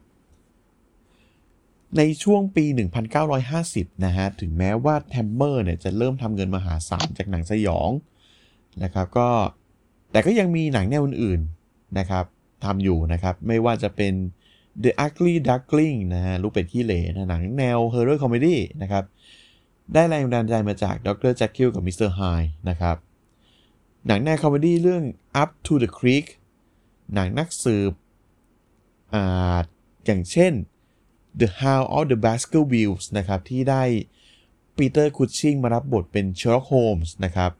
ในช่วงปี 1950 นะฮะ ถึงแม้ว่าแทมเมอร์เนี่ยจะเริ่มทำเงินมหาศาลจากหนังสยองนะครับก็แต่ก็ยังมีหนังแนวอื่นๆนะครับทำอยู่นะครับ ไม่ว่าจะเป็น The Ugly Duckling นะฮะลูกเป็ดขี้เหร่นะหนังแนว Horror Comedy นะครับ ได้แรงบันดาลใจมาจาก Dr. Jekyll กับ Mr. Hyde นะครับ หนังแนว comedy เรื่อง Up to the Creek หนังนักสืบอาอย่างเช่น The Hound of the Baskervilles นะครับ ที่ได้ปีเตอร์คุชชิงมารับบทเป็น Sherlock Holmes นะครับ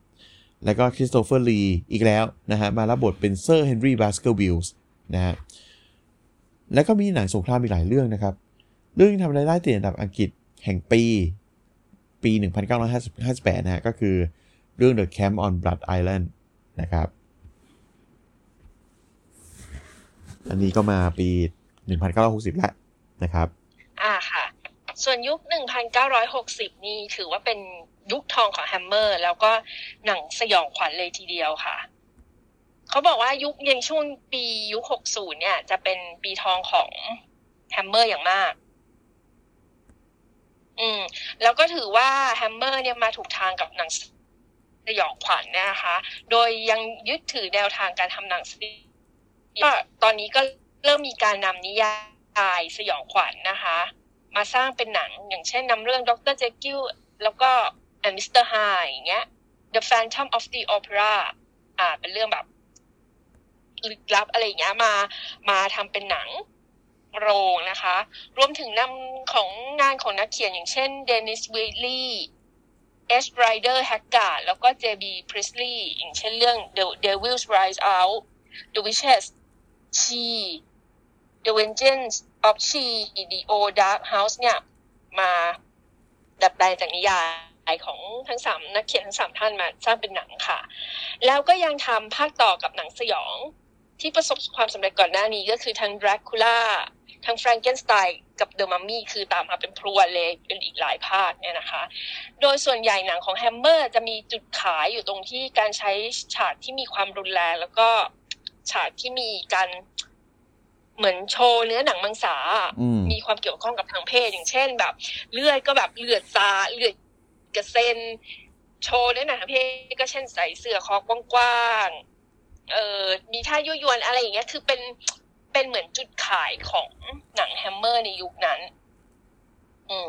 แล้วก็คริสโตเฟอร์ลีอีกแล้วนะฮะมารับบทเป็นเซอร์เฮนรี่บาสเกอร์วิลล์นะฮะแล้วก็มีหนังสงครามอีกหลายเรื่องนะครับ เรื่องที่ทำรายได้ติดอันดับอังกฤษแห่งปีปี 1958 นะฮะก็คือเรื่อง The Camp on Blood Island นะครับ อันนี้ก็มาปี 1960แล้วนะครับ อ่าค่ะ ส่วนยุค 1960 นี่ถือว่าเป็นยุคทองของแฮมเมอร์ แล้วก็หนังสยองขวัญเลยทีเดียวค่ะเขาบอกว่ายุคยังช่วงปียุค 60 เนี่ย จะเป็นปีทองของแฮมเมอร์อย่างมาก อืม แล้วก็ถือว่าแฮมเมอร์เนี่ยมาถูกทางกับหนัง สยองขวัญนะคะ โดยยังยึดถือแนวทางการทำหนังสยอก็ตอนนี้ก็เริ่มมีการนำนิยายสยองขวัญนะคะ มาสร้างเป็นหนังอย่างเช่นนำเรื่อง Dr. Jekyll แล้วก็ Mr. Hyde อย่างเงี้ย The Phantom of the Opera อ่า เป็นเรื่องแบบลึกลับอะไรอย่างเงี้ยมา มาทำเป็นหนังโรงนะคะ รวมถึงนำของงานของนักเขียนอย่างเช่น Dennis Wheatley H. Rider Haggard แล้วก็ J.B. Priestley อย่างเช่นเรื่อง The Devil Rides Out The Witches She The Vengeance of She The Old Dark House เนี่ยมาดัดแปลงจากนิยายของทั้งสามนักเขียนทั้งสามท่านมาสร้างเป็นหนังค่ะ แล้วก็ยังทำภาคต่อกับหนังสยองที่ประสบความสำเร็จก่อนหน้านี้ก็คือทั้ง Dracula ทั้ง Frankenstein กับ The Mummy คือตามมาเป็นพรวนเลยเป็นอีกหลายภาคเนี่ยนะคะ โดยส่วนใหญ่หนังของ Hammer จะมีจุดขายอยู่ตรงที่การใช้ฉากที่มีความรุนแรง แล้วก็ฉากที่มีการเหมือนโชว์เนื้อหนังมังสาอืมมีความเกี่ยวข้องกับทางเพศอย่างเช่นแบบ เลือดก็แบบเลือดสาดเลือดกระเซ็นโชว์เนื้อหนังทางเพศก็เช่นใส่เสื้อคอกว้างๆเออมีท่ายั่วยวนอะไรอย่างเงี้ย คือเป็น เป็นเหมือนจุดขายของหนังแฮมเมอร์ในยุคนั้น อืม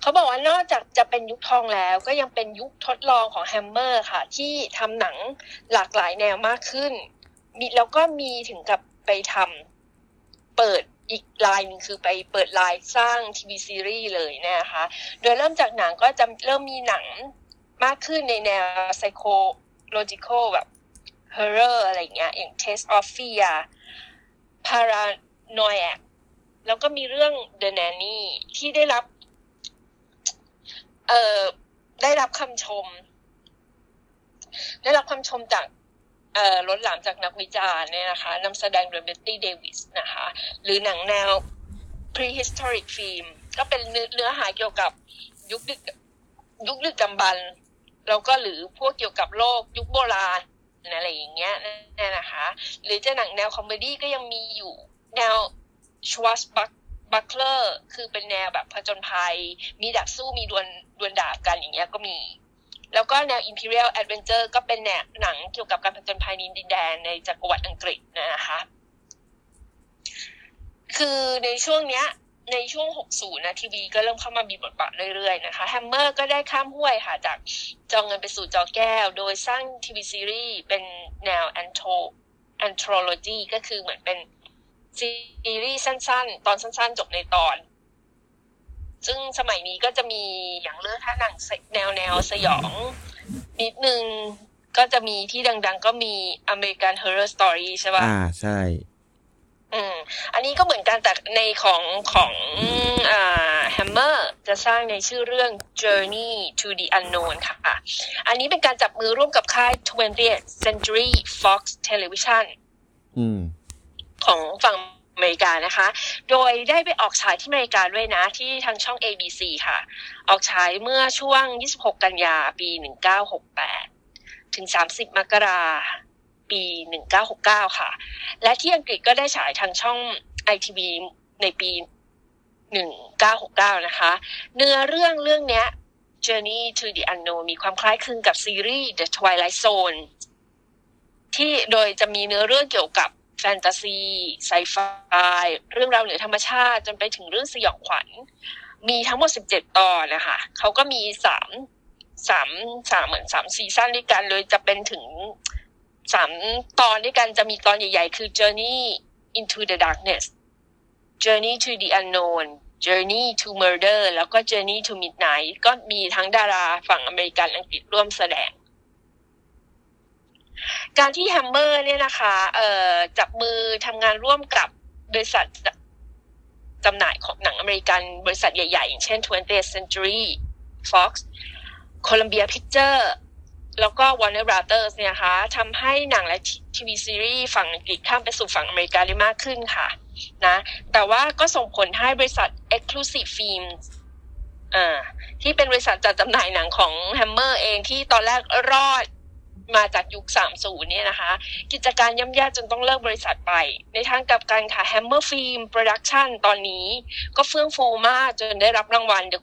เขาบอกว่านอกจากจะเป็นยุคทองแล้ว ก็ยังเป็นยุคทดลองของแฮมเมอร์ค่ะ ที่ทำหนังหลากหลายแนวมากขึ้น มีแล้วก็มีถึงกับไปทำเปิดอีกลายหนึ่งคือไปเปิดลายสร้างทีวีซีรีส์เลยนะคะ โดยเริ่มจากหนังก็จะเริ่มมีหนังมากขึ้นในแนว psychological แบบ horror อะไรเงี้ย อย่าง Taste of Fear Paranoiac แล้วก็มีเรื่อง The Nanny ที่ได้รับ เอ่อ ได้รับคำชม ได้รับคำชมจากเอ่อล้นหลามจากนักวิจารณ์เนี่ยนะคะนำแสดงโดยเบตตี้เดวิสนะคะ หรือหนังแนว prehistoric film ก็เป็นเนื้อหาเกี่ยวกับยุคดึกยุคดึกดำบรรพ์แล้วก็หรือพวกเกี่ยวกับโลกยุคโบราณ อะไรอย่างเงี้ยนี่ยนะคะ หรือจะหนังแนว comedy ก็ยังมีอยู่แนวswashbuckler คือเป็นแนวแบบผจญภัย มีดาบสู้มีดวลดวลดาบกันอย่างเงี้ยก็มี แล้วก็แนว Imperial Adventure ก็เป็นแนวหนังเกี่ยวกับการผจญภัยในดินแดนในจักรวรรดิอังกฤษนะคะ คือในช่วงเนี้ย ในช่วง 60 นะทีวีก็เริ่มเข้ามามีบทบาทเรื่อยๆนะคะแฮมเมอร์ก็ได้ข้ามห้วยค่ะ จากจอเงินไปสู่จอแก้ว โดยสร้างทีวีซีรีส์เป็นแนวแอนโทแอนโทรโลจีก็คือเหมือนเป็นซีรีส์สั้นๆ ตอนสั้นๆ จบในตอน ซึ่งสมัยนี้ก็จะมีอย่างเรื่องถ้าหนังแนวแนวสยองนิดนึงก็จะมีที่ดัง ๆ ก็มี American Horror Story ใช่ป่ะอ่าใช่ อืมอันนี้ก็เหมือนกันแต่ในของของอ่า Hammer จะสร้างในชื่อเรื่อง Journey to the Unknown ค่ะ อันนี้เป็นการจับมือร่วมกับค่าย 20th Century Fox Television อืมของฝั่งอเมริกานะคะ โดยได้ไปออกฉายที่อเมริกาด้วยนะ ที่ทางช่อง ABC ค่ะ ออกฉายเมื่อช่วง 26 กันยาปี 1968 ถึง 30 มกรา ปี 1969 ค่ะ และที่อังกฤษก็ได้ฉายทางช่อง ITV ในปี 1969 นะคะ เนื้อเรื่องเรื่องนี้ Journey to the Unknown มีความคล้ายคลึงกับซีรีส์ The Twilight Zone ที่โดยจะมีเนื้อเรื่องเกี่ยวกับแฟนตาซีไซไฟเรื่องราวเหนือธรรมชาติ จนไปถึงเรื่องสยองขวัญ มีทั้งหมด 17 ตอนนะคะเขาก็มีสามสามสามเหมือนสามซีซั่นด้วยกันเลยจะเป็นถึง สามตอนด้วยกันจะมีตอนใหญ่ ๆ คือ Journey into the Darkness Journey to the Unknown Journey to Murder แล้วก็ Journey to Midnight ก็มีทั้งดาราฝั่งอเมริกันอังกฤษร่วมแสดง การที่แฮมเมอร์เนี่ยนะคะเอ่อจับมือทำงานร่วมกับบริษัทจำหน่ายของหนังอเมริกันบริษัทใหญ่ ๆ อย่างเช่น 20th Century Fox Columbia Pictures แล้วก็ Warner Brothers เนี่ยคะทำให้หนังและทีวีซีรีส์ฝั่งอังกฤษข้ามไปสู่ฝั่งอเมริกาได้มากขึ้นค่ะนะแต่ว่าก็ส่งผลให้บริษัท Exclusive Films อ่าที่เป็นบริษัทจัดจำหน่ายหนังของ Hammer เองที่ตอนแรกรอดมาจากยุค 30 เนี่ยนะคะ กิจการย่ำแย่จนต้องเลิกบริษัทไป ในทางกลับกันค่ะ Hammer Film Production ตอนนี้ก็เฟื่องฟูมากจนได้รับรางวัล The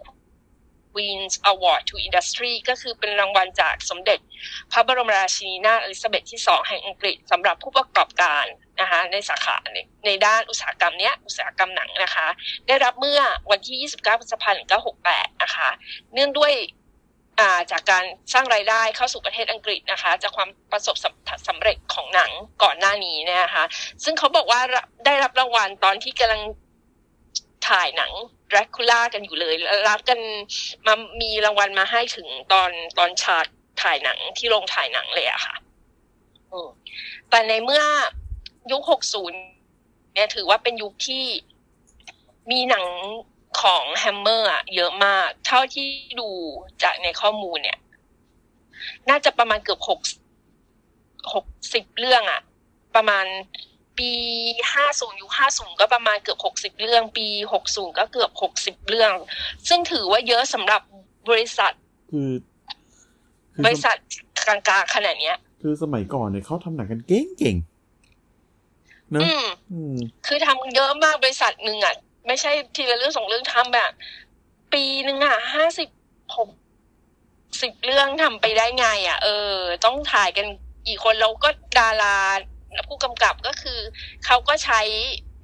Queen's Award to Industry ก็คือเป็นรางวัลจากสมเด็จ พระบรมราชินีนาถอลิซาเบธที่สองแห่งอังกฤษสำหรับผู้ประกอบการนะคะในสาขาในในด้านอุตสาหกรรมเนี้ยอุตสาหกรรมหนังนะคะ ได้รับเมื่อวันที่ 29พฤษภาคม1968 นะคะ เนื่องด้วยาจากการสร้างรายได้เข้าสู่ประเทศอังกฤษนะคะ จากความประสบสำสเร็จของหนังก่อนหน้านี้นยนะคะ ซึ่งเขาบอกว่าได้รับรางวัลตอนที่กำลัง ถ่ายหนังดราคูล่ากันอยู่เลยรับกันมามีรางวัลมาให้ถึงตอนตอนฉากถ่ายหนังที่โรงถ่ายหนังเลยอะค่ะแต่ในเมื่อยุค60เนี่ยถือว่าเป็นยุคที่มีหนังของแฮมเมอร์อะเยอะมาก เท่าที่ดูจากในข้อมูลเนี่ย น่าจะประมาณเกือบหกหกสิบเรื่องอะประมาณ ปีห้าศูนย์ยุคห้าศูนย์ก็ประมาณเกือบหกสิบเรื่อง ปีหกศูนย์ก็เกือบหกสิบเรื่อง ซึ่งถือว่าเยอะสำหรับบริษัท คือคือบริษัทกลางๆขนาดเนี้ย คือสมัยก่อนเนี่ยเขาทำหนังกันเก่งๆเนอะอืมอืมคือทำเยอะมากบริษัทหนึ่งอะ ไม่ใช่ทีละเรื่องสองเรื่องทำแบบ ปีหนึ่งอะห้าสิบหกสิบเรื่องทำไปได้ไง อะ เออ ต้องถ่ายกันกี่คนแล้วก็ดารา ผู้กำกับก็คือเขาก็ใช้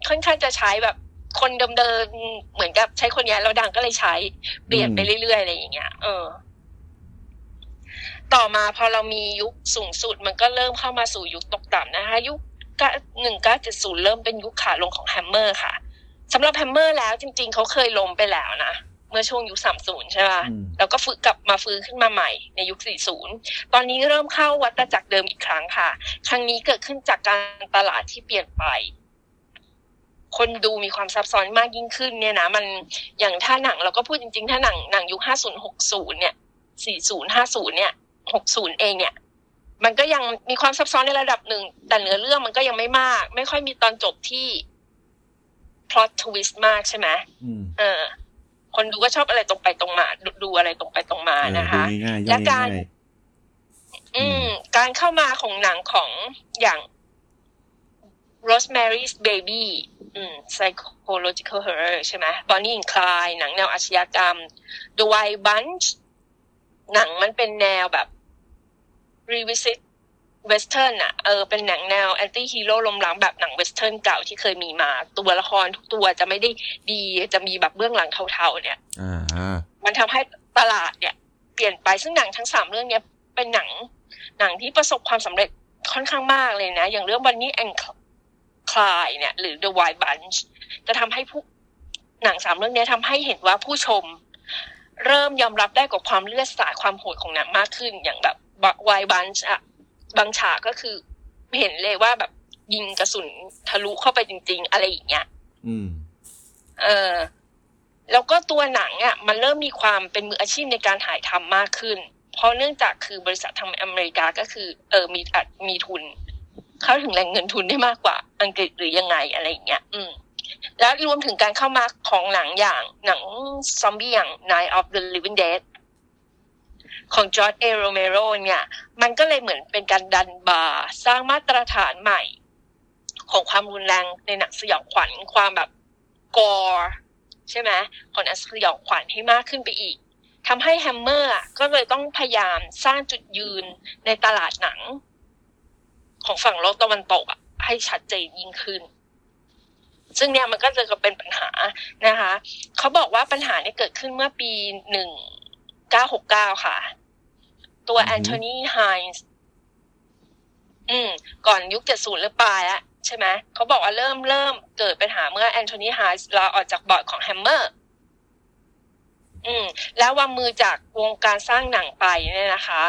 ค่อนข้างจะใช้แบบคนเดิมๆเหมือนกับใช้คนนี้แล้วดังก็เลยใช้เปลี่ยนไปเรื่อยๆอะไรอย่างเงี้ย เออ ต่อมาพอเรามียุคสูงสุด มันก็เริ่มเข้ามาสู่ยุคตกต่ำนะคะ ยุคหนึ่งเก้าเจ็ดศูนย์เริ่มเป็นยุคขาลงของแฮมเมอร์ค่ะสำหรับแฮมเมอร์แล้วจริง ๆเขาเคยล้มไปแล้วนะ เมื่อช่วงยุคสามศูนย์ใช่ป่ะอืมแล้วก็ฟื้นกลับมาฟื้นขึ้นมาใหม่ในยุคสี่ศูนย์ตอนนี้เริ่มเข้าวัฏจักรเดิมอีกครั้งค่ะ ครั้งนี้เกิดขึ้นจากการตลาดที่เปลี่ยนไป คนดูมีความซับซ้อนมากยิ่งขึ้นเนี่ยนะมันอย่างถ้าหนังเราก็พูดจริงๆ ถ้าหนังหนังยุคห้าศูนย์หกศูนย์เนี่ยสี่ศูนย์ห้าศูนย์เนี่ยหกศูนย์เองเนี่ยมันก็ยังมีความซับซ้อนในระดับหนึ่ง แต่เนื้อเรื่องมันก็ยังไม่มาก ไม่ค่อยมีตอนจบที่ plot twist มากใช่ไหมอืมเออ คนดูก็ชอบอะไรตรงไปตรงมา ดูดูอะไรตรงไปตรงมาเออนะคะดูง่ายๆย่และอยการง่ายอืม การเข้ามาของหนังของอย่าง Rosemary's Baby อืม psychological horror ใช่ไหม Bonnie and Clyde หนังแนวอาชญากรรม The Wild Bunch หนังมันเป็นแนวแบบ revisit western อะเออเป็นหนังแนว anti hero ลมล้างแบบหนัง western เก่าที่เคยมีมา ตัวละครทุกตัวจะไม่ได้ดีจะมีแบบเบื้องหลังเทาๆเนี่ยๆอ่ามันทำให้ตลาดเนี่ย เปลี่ยนไปซึ่งหนังทั้งสามเรื่องเนี้ยเป็นหนัง หนังที่ประสบความสำเร็จค่อนข้างมากเลยนะ อย่างเรื่อง Bonnie and Clyde เนี่ย หรือ The Wild Bunch จะทำให้ผู้หนังสามเรื่องเนี้ยทำให้เห็นว่าผู้ชม เริ่มยอมรับได้กับความเลือดสาดความโหดของหนังมากขึ้นอย่างแบบ Wild Bunch อะ บางฉากก็คือเห็นเลยว่าแบบยิงกระสุนทะลุเข้าไปจริง ๆ อะไรอย่างเงี้ย อืม เออ แล้วก็ตัวหนังอะ มันเริ่มมีความเป็นมืออาชีพในการถ่ายทำมากขึ้น เพราะเนื่องจากคือบริษัททางอเมริกาก็คือ เออมีอัดมีทุน เข้าถึงแหล่งเงินทุนได้มากกว่า อังกฤษหรือยังไงอะไรอย่างเงี้ย อืม แล้วรวมถึงการเข้ามาของหนังอย่างหนังซอมบี้อย่าง Night of the Living Dead ของจอร์จเอโรเมโรเนี่ย มันก็เลยเหมือนเป็นการดันบาร์สร้างมาตรฐานใหม่ ของความรุนแรงในหนังสยองขวัญความแบบ gore ใช่ไหมของหนังสยองขวัญให้มากขึ้นไปอีกทำให้แฮมเมอร์ก็เลยต้องพยายามสร้างจุดยืนในตลาดหนัง ของฝั่งโลกตะวันตกอะให้ชัดเจนยิ่งขึ้น ซึ่งเนี่ยมันก็จะเป็นปัญหานะคะ เขาบอกว่าปัญหาเนี่ยเกิดขึ้นเมื่อปีหนึ่ง เก้าหกเก้าค่ะ ตัวอือฮึแอนโทนีไฮน์อืม ก่อนยุคเจ็ดศูนย์หรือปลายแล้วใช่ไหมเขาบอกว่าเริ่มเริ่มเกิดปัญหาเมื่อแอนโทนีไฮน์ลาออกจากบอร์ดของแฮมเมอร์อืม แล้ววางมือจากวงการสร้างหนังไปเนี่ยนะคะ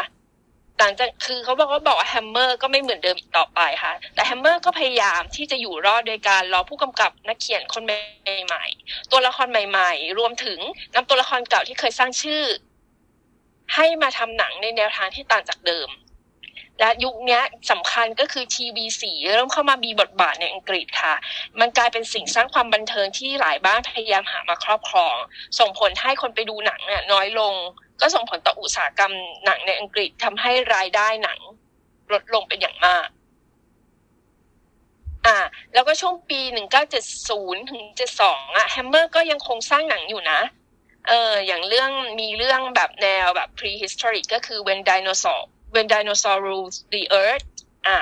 หลังจากคือเขาบอกว่าบอกว่าแฮมเมอร์ก็ไม่เหมือนเดิมอีกต่อไปค่ะ แต่แฮมเมอร์ก็พยายามที่จะอยู่รอดโดยการรอผู้กำกับนักเขียนคนใหม่ๆ ตัวละครใหม่ ๆ รวมถึงนำตัวละครเก่าที่เคยสร้างชื่อ ให้มาทำหนังในแนวทางที่ต่างจากเดิม และยุคนี้สำคัญก็คือทีวีสีเริ่มเข้ามามีบทบาทในอังกฤษค่ะ มันกลายเป็นสิ่งสร้างความบันเทิงที่หลายบ้านพยายามหามาครอบครอง ส่งผลให้คนไปดูหนังเนี่ยน้อยลง ก็ส่งผลต่ออุตสาหกรรมหนังในอังกฤษทำให้รายได้หนังลดลงเป็นอย่างมากอ่าแล้วก็ช่วงปี 1970 ถึง 72 อะแฮมเมอร์ก็ยังคงสร้างหนังอยู่นะ เอออย่างเรื่องมีเรื่องแบบแนวแบบ prehistoric ก็คือ when dinosaur when dinosaur rules the earth อ่า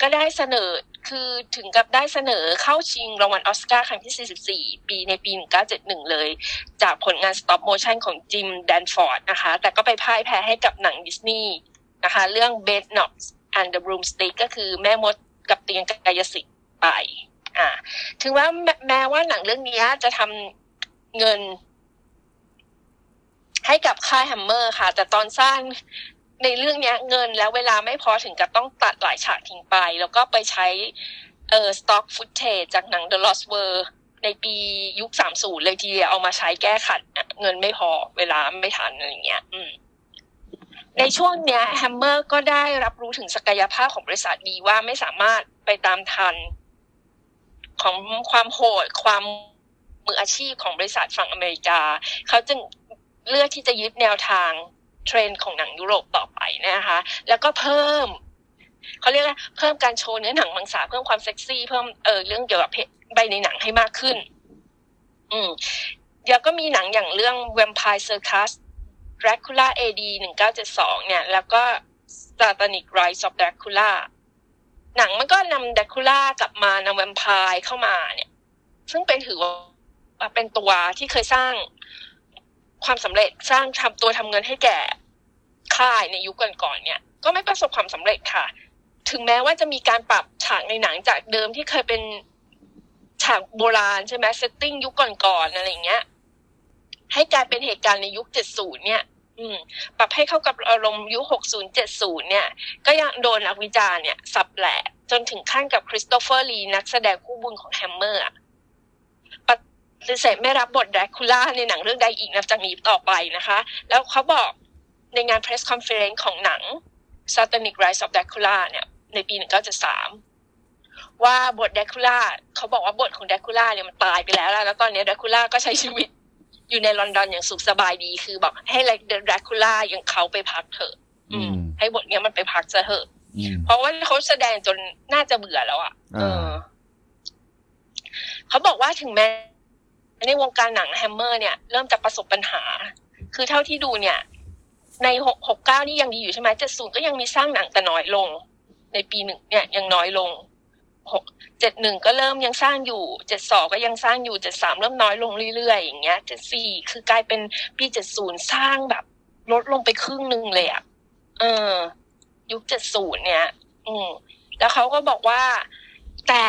ก็ได้เสนอคือถึงกับได้เสนอเข้าชิงรางวัลออสการ์ครั้งที่ 44 ปีในปี 1971 เลย จากผลงาน stop motion ของจิมแดนฟอร์ดนะคะ แต่ก็ไปพ่ายแพ้ให้กับหนังดิสนีย์นะคะ เรื่อง Bed Knobs and the Broomstick ก็คือแม่มดกับเตียงกายสิทธิ์ไป อ่า ถึงว่าแม้แม้ว่าหนังเรื่องนี้จะทำเงิน ให้กับค่ายแฮมเมอร์ค่ะ แต่ตอนสร้างในเรื่องนี้เงินแล้วเวลาไม่พอถึงกับต้องตัดหลายฉากทิ้งไป แล้วก็ไปใช้เอ่อ stock footage จากหนัง The Lost World ในปียุค30เลยทีเดียวเอามาใช้แก้ขัดเงินไม่พอเวลาไม่ทันอะไรอย่างเงี้ย อืมในช่วงเนี้ยแฮมเมอร์ก็ได้รับรู้ถึงศักยภาพของบริษัทดีว่าไม่สามารถไปตามทัน ของความโหดความมืออาชีพของบริษัทฝั่งอเมริกา เขาจึง เลือกที่จะยึดแนวทางเทรนด์ของหนังยุโรปต่อไปนะคะ แล้วก็เพิ่มเขาเรียกว่าเพิ่มการโชว์เนื้อหนังมังสาเพิ่มความเซ็กซี่เพิ่มเออเรื่องเกี่ยวกับใบในหนังให้มากขึ้น อืมแล้วก็มีหนังอย่างเรื่อง Vampire Circus Dracula AD 1972 เนี่ย แล้วก็ Satanic Rise of Dracula หนังมันก็นำ Dracula กลับมานำแวมไพร์เข้ามาเนี่ย ซึ่งเป็นถือว่าเป็นตัวที่เคยสร้าง ความสำเร็จสร้างทำตัวทำเงินให้แก่ค่ายในยุคก่อนๆเนี่ย ก็ไม่ประสบความสำเร็จค่ะ ถึงแม้ว่าจะมีการปรับฉากในหนังจากเดิมที่เคยเป็นฉากโบราณใช่ไหม setting ยุคก่อนๆอะไรเงี้ย ให้กลายเป็นเหตุการณ์ในยุค 70 เนี่ย อืม ปรับให้เข้ากับอารมณ์ยุค 60 70 เนี่ย ก็ยังโดนนักวิจารณ์เนี่ย สับแหลกจนถึงขั้นกับคริสโตเฟอร์ลีนักแสดงคู่บุญของแฮมเมอร์ ปฏิเสธไม่รับบทแดรกคูล่าในหนังเรื่องใดอีกนับจากนี้ต่อไปนะคะ แล้วเขาบอกในงาน press conference ของหนัง Satanic Rise of Dracula เนี่ยในปี 1973 ว่าบทแดกคูล่าเขาบอกว่าบทของแดกคูล่าเนี่ยมันตายไปแล้ว แล้วตอนนี้แดกคูล่าก็ใช้ชีวิตอยู่ในลอนดอนอย่างสุขสบายดีคือบอกให้แดกคูล่ายังเขาไปพักเถอะอืมให้บทเนี้ยมันไปพักซะเถอะเพราะว่าเขาแสดงจนน่าจะเบื่อแล้วอะเออเขาบอกว่าถึงแม้ ในวงการหนังแฮมเมอร์เนี่ยเริ่มจะประสบปัญหา คือเท่าที่ดูเนี่ย ในหกหกเก้านี่ยังดีอยู่ใช่ไหมเจ็ดศูนย์ก็ยังมีสร้างหนังแต่น้อยลง ในปีหนึ่งเนี่ยยังน้อยลงหกเจ็ดหนึ่งก็เริ่มยังสร้างอยู่เจ็ดสองก็ยังสร้างอยู่เจ็ดสามเริ่มน้อยลงเรื่อยๆอย่างเงี้ยเจ็ดสี่คือกลายเป็นปีเจ็ดศูนย์สร้างแบบ ลดลงไปครึ่งหนึ่งเลยอะเออ ยุคเจ็ดศูนย์เนี่ย อืม แล้วเขาก็บอกว่าแต่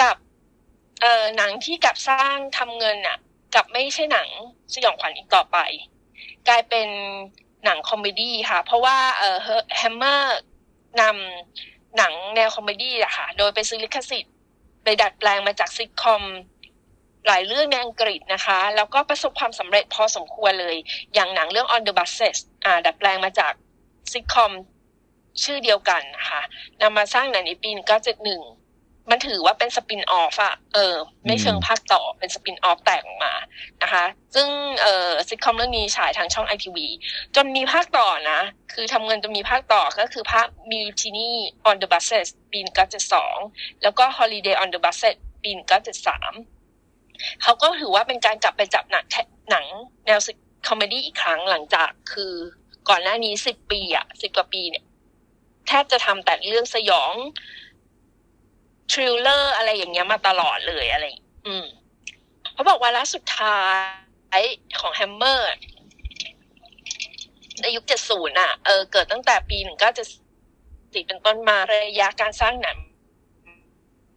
กับ เออหนังที่กับสร้างทำเงินอะกับไม่ใช่หนังสยองขวัญอีกต่อไป กลายเป็นหนัง comedy ค่ะ เพราะว่าเอ่อแฮมเมอร์นำหนังแนว comedy อะค่ะ โดยไปซื้อลิขสิทธิ์ไปดัดแปลงมาจากซิทคอมหลายเรื่องในอังกฤษนะคะ แล้วก็ประสบความสำเร็จพอสมควรเลย อย่างหนังเรื่อง On the Buses อ่าดัดแปลงมาจากซิทคอมชื่อเดียวกันนะคะนำมาสร้างหนังในปี 1971 มันถือว่าเป็นสปินออฟอะเออ ไม่เชิงภาคต่อเป็นสปินออฟแตกออกมานะคะ ซึ่งเออซิทคอมเรื่องนี้ฉายทางช่องไอทีวีจนมีภาคต่อนะ คือทำเงินจนมีภาคต่อก็คือภาค Mutiny on the Buses ปี1972แล้วก็ Holiday on the Buses ปี1973เขาก็ถือว่าเป็นการกลับไปจับหนังหนังแนว comedy อีกครั้งหลังจากคือก่อนหน้านี้สิบปีอะสิบกว่าปีเนี่ยแทบจะทำแต่เรื่องสยอง thriller อะไรอย่างเงี้ยมาตลอดเลยอะไร อืมเขาบอกว่าละสุดท้ายของแฮมเมอร์ในยุคเจ็ดศูนย์อะ เออ เกิดตั้งแต่ปีหนึ่งเก้าเจ็ดสี่เป็นต้นมาระยะการสร้างหนัง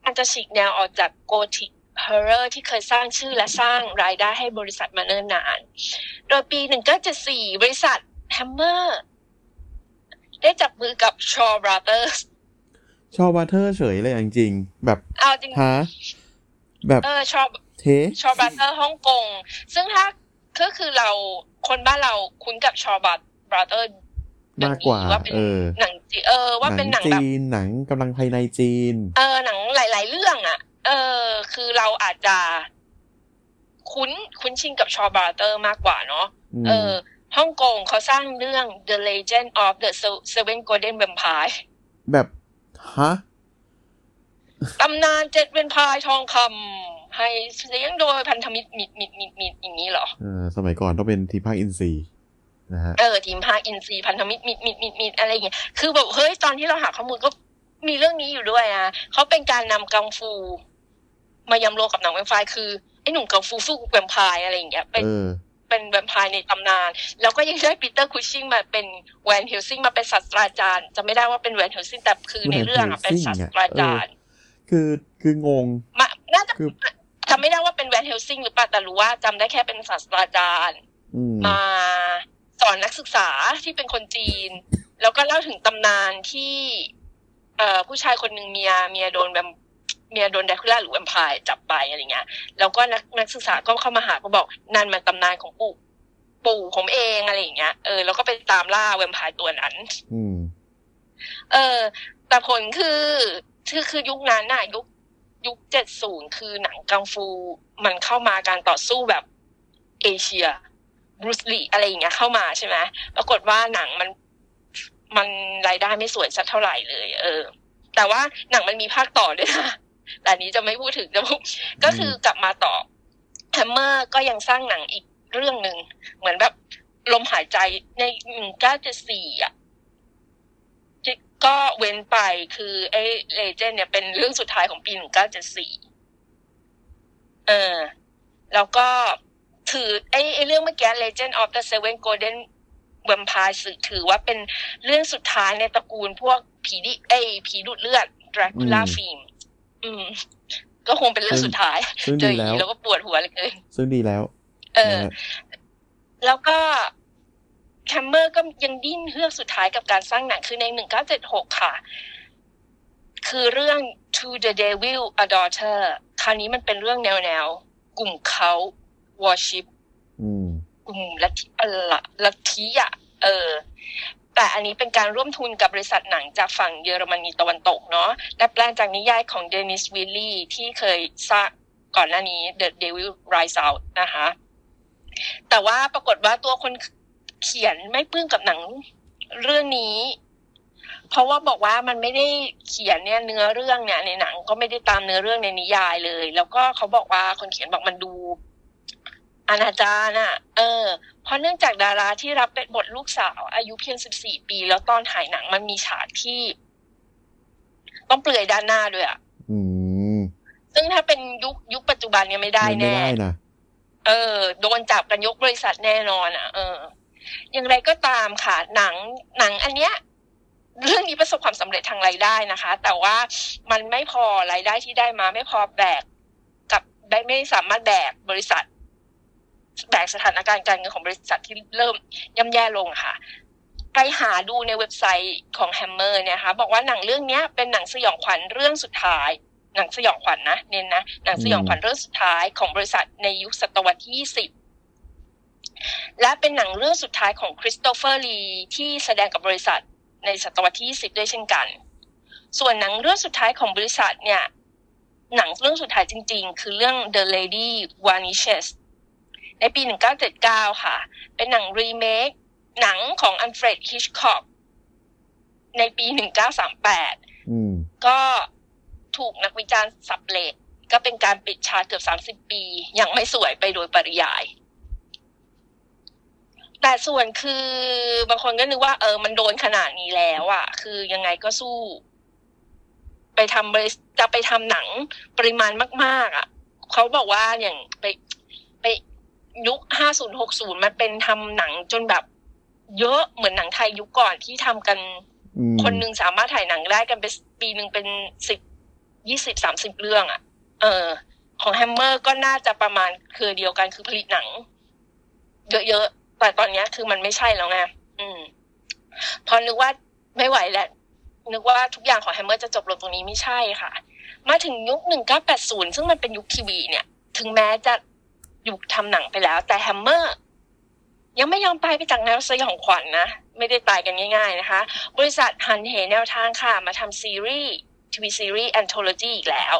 มันจะฉีกแนวออกจากโกธิกฮอร์เรอร์ที่เคยสร้างชื่อและสร้างรายได้ให้บริษัทมาเนิ่นนาน โดยปีหนึ่งก็จะสีบริษัทแฮมเมอร์ได้จับมือกับชอ w Brothers ชอบวัเทอร์เฉยเลยจริงๆแบบเอาจริงฮะแบบเออชอเทชอ w Brothers ฮ่องกง ซึ่งถ้าก็คือเราคนบ้านเราคุ้นกับชอ w Brothers มากกว่าว่าเป็นเออหนังจีเออ ว่าเป็นหนังแบบจีนหนังกำลังภายในจีน เออหนังหลาย ๆ เรื่องอะ เออ คือเราอาจจะ คุ้นคุ้นชินกับชอ w Brothers มากกว่าเนาะอืมเออฮ่องกงเขาสร้างเรื่อง The Legend of the Seven Golden Vampire แบบ ฮะตำนานเจ็ดเวนพายทองคำให้เลี้ยงโดยพันธมิตรมิดมิดมิดมิดอย่างนี้เหรอเออสมัยก่อนต้องเป็นทีมภาคอินซีย์นะฮะเออทีมพากย์อินทรีพันธมิตรมิดมิดมิดมิดอะไรอย่างเงี้ยคือแบบเฮ้ยตอนที่เราหาข้อมูลก็มีเรื่องนี้อยู่ด้วยอะเขาเป็นการนำกังฟู มายำรวมกับหนังแวมไพร์คือไอ้หนุ่มกังฟูสู้แวมไพร์อะไรอย่างเงี้ยเป็น เออเป็นแวมไพร์ในตำนาน แล้วก็ยังได้ปีเตอร์คุชชิงมาเป็นแวนเฮลซิงมาเป็นศาสตราจารย์จะไม่ได้ว่าเป็นแวนเฮลซิงแต่คือในเรื่องอะเป็นศาสตราจารย์ คือคืองงมาน่าจะคือจำไม่ได้ว่าเป็นแวนเฮลซิงหรือเปล่าแต่รู้ว่าจำได้แค่เป็นศาสตราจารย์อืมมาสอนนักศึกษาที่เป็นคนจีน แล้วก็เล่าถึงตำนานที่ เอ่อผู้ชายคนหนึ่งเมียเมียโดนแวม เมียโดนแดคูล่าหรือแวมไพร์จับไปอะไรเงี้ยแล้วก็นักนักศึกษาก็เข้ามาหาก็บอกนั่นมันตำนานของปู่ปู่ผมเองอะไรอย่างเงี้ยเออแล้วก็ไปตามล่าแวมไพร์ตัวนั้น อืม เออ แต่ผลคือคือคือยุคนั้นน่ะยุคยุคเจ็ดศูนย์คือหนังกังฟูมันเข้ามาการต่อสู้แบบเอเชียบรูสลีอะไรอย่างเงี้ยเข้ามาใช่ไหมปรากฏว่าหนังมันมันรายได้ไม่สวยสักเท่าไหร่เลย เออ แต่ว่าหนังมันมีภาคต่อด้วยนะ แต่อันนี้จะไม่พูดถึงจะพูดก็คือกลับมาต่อแฮมเมอร์ก็ยังสร้างหนังอีกเรื่องหนึ่งเหมือนแบบลมหายใจในหนึ่งเก้าเจ็ดสี่อะก็เว้นไปคือไอ้Legend เนี่ยเป็นเรื่องสุดท้ายของปีหนึ่งเก้าเจ็ดสี่เอเออ แล้วก็ถือไอ้ไอ้เรื่องเมื่อกี้ Legend of the Seven Golden Vampire สื่อถือว่าเป็นเรื่องสุดท้ายในตระกูลพวกผีดิไอ้ผีดูดเลือด Dracula film อืม ก็คงเป็นเรื่องสุดท้ายซึ่งเจดีออย่างแล้วนี้แล้วก็ปวดหัวเหลยเกินซึ่งดีแล้ว เออนะฮะแล้วก็แฮมเมอร์ก็ยังดิ้นเฮือกสุดท้ายกับการสร้างหนังคือใน1976ค่ะ คือเรื่อง To the Devil a Daughter คราวนี้มันเป็นเรื่องแนวแนวๆกลุ่มเขา worship อืมกลุ่มลัทธิอะไรลัทธิอะเออ แต่อันนี้เป็นการร่วมทุนกับบริษัทหนังจากฝั่งเยอรมนีตะวันตกเนาะและแปลงจากนิยายของเดนิสวิลลี่ที่เคยสร้างก่อนหน้านี้ The Devil Rise Out นะคะ แต่ว่าปรากฏว่าตัวคนเขียนไม่ปลื้มกับหนังเรื่องนี้ เพราะว่าบอกว่ามันไม่ได้เขียนเนี่ยเนื้อเรื่องเนี่ยในหนังก็ไม่ได้ตามเนื้อเรื่องในนิยายเลย แล้วก็เขาบอกว่าคนเขียนบอกมันดู อนาจารน่ะเออ เพราะเนื่องจากดาราที่รับเป็นบทลูกสาว อายุเพียงสิบสี่ปี แล้วตอนถ่ายหนังมันมีฉากที่ ต้องเปลือยด้านหน้าด้วยอะอืมซึ่งถ้าเป็นยุคยุคปัจจุบันเนี่ยไม่ได้ไม่แน่ได้นะเออ โดนจับกันยกบริษัทแน่นอนอะ เออ อย่างไรก็ตามค่ะ หนังหนังอันเนี้ย เรื่องนี้ประสบความสำเร็จทางรายได้นะคะ แต่ว่ามันไม่พอรายได้ที่ได้มาไม่พอแบกกับได้ไม่สามารถแบกบริษัท แบกสถานการณ์การเงินของบริษัทที่เริ่มย่ำแย่ลงค่ะ ไปหาดูในเว็บไซต์ของแฮมเมอร์เนี่ยค่ะบอกว่าหนังเรื่องนี้เป็นหนังสยองขวัญเรื่องสุดท้าย หนังสยองขวัญนะเน้นนะหนังสยองขวัญเรื่องสุดท้ายของบริษัทในยุคศตวรรษที่ 20 และเป็นหนังเรื่องสุดท้ายของคริสโตเฟอร์ลีที่แสดงกับบริษัทในศตวรรษที่ 20 ด้วยเช่นกัน ส่วนหนังเรื่องสุดท้ายของบริษัทเนี่ยหนังเรื่องสุดท้ายจริงๆ คือเรื่อง The Lady Vanishes ในปี 1979 ค่ะ เป็นหนังรีเมคหนังของอัลเฟรดฮิตช์ค็อกในปี 1938อืมก็ถูกนักวิจารณ์สับเลตก็เป็นการปิดฉากเกือบ 30 ปี ยังไม่สวยไปโดยปริยาย แต่ส่วนคือบางคนก็นึกว่า เออ มันโดนขนาดนี้แล้วอะ่ะคือยังไงก็สู้ ไปทำบริจะไปทำหนังปริมาณมาก ๆอะเขาบอกว่าอย่างไป ไปยุค50 60มันเป็นทำหนังจนแบบ เยอะเหมือนหนังไทยยุคก่อนที่ทำกันอืมคนหนึ่งสามารถถ่ายหนังได้กันเป็นปีหนึ่งเป็นสิบยี่สิบสามสิบเรื่องอะค่ะ เออ ของแฮมเมอร์ก็น่าจะประมาณคือเดียวกันคือผลิตหนัง เยอะๆแต่ตอนเนี้ยคือมันไม่ใช่แล้วไงอืม พอนึกว่าไม่ไหวแล้วนึกว่าทุกอย่างของแฮมเมอร์จะจบลงตรงนี้ไม่ใช่ค่ะ มาถึงยุคหนึ่งเก้าแปดศูนย์ซึ่งมันเป็นยุคทีวีเนี่ย ถึงแม้จะ ยุคทำหนังไปแล้ว แต่แฮมเมอร์ยังไม่ยอมตายไปจากแนวสยองขวัญนะ ไม่ได้ตายกันง่าย ๆนะคะ บริษัทหันเหแนวทางค่ะ มาทำซีรีส์ทีวีซีรีส์ anthology อีกแล้ว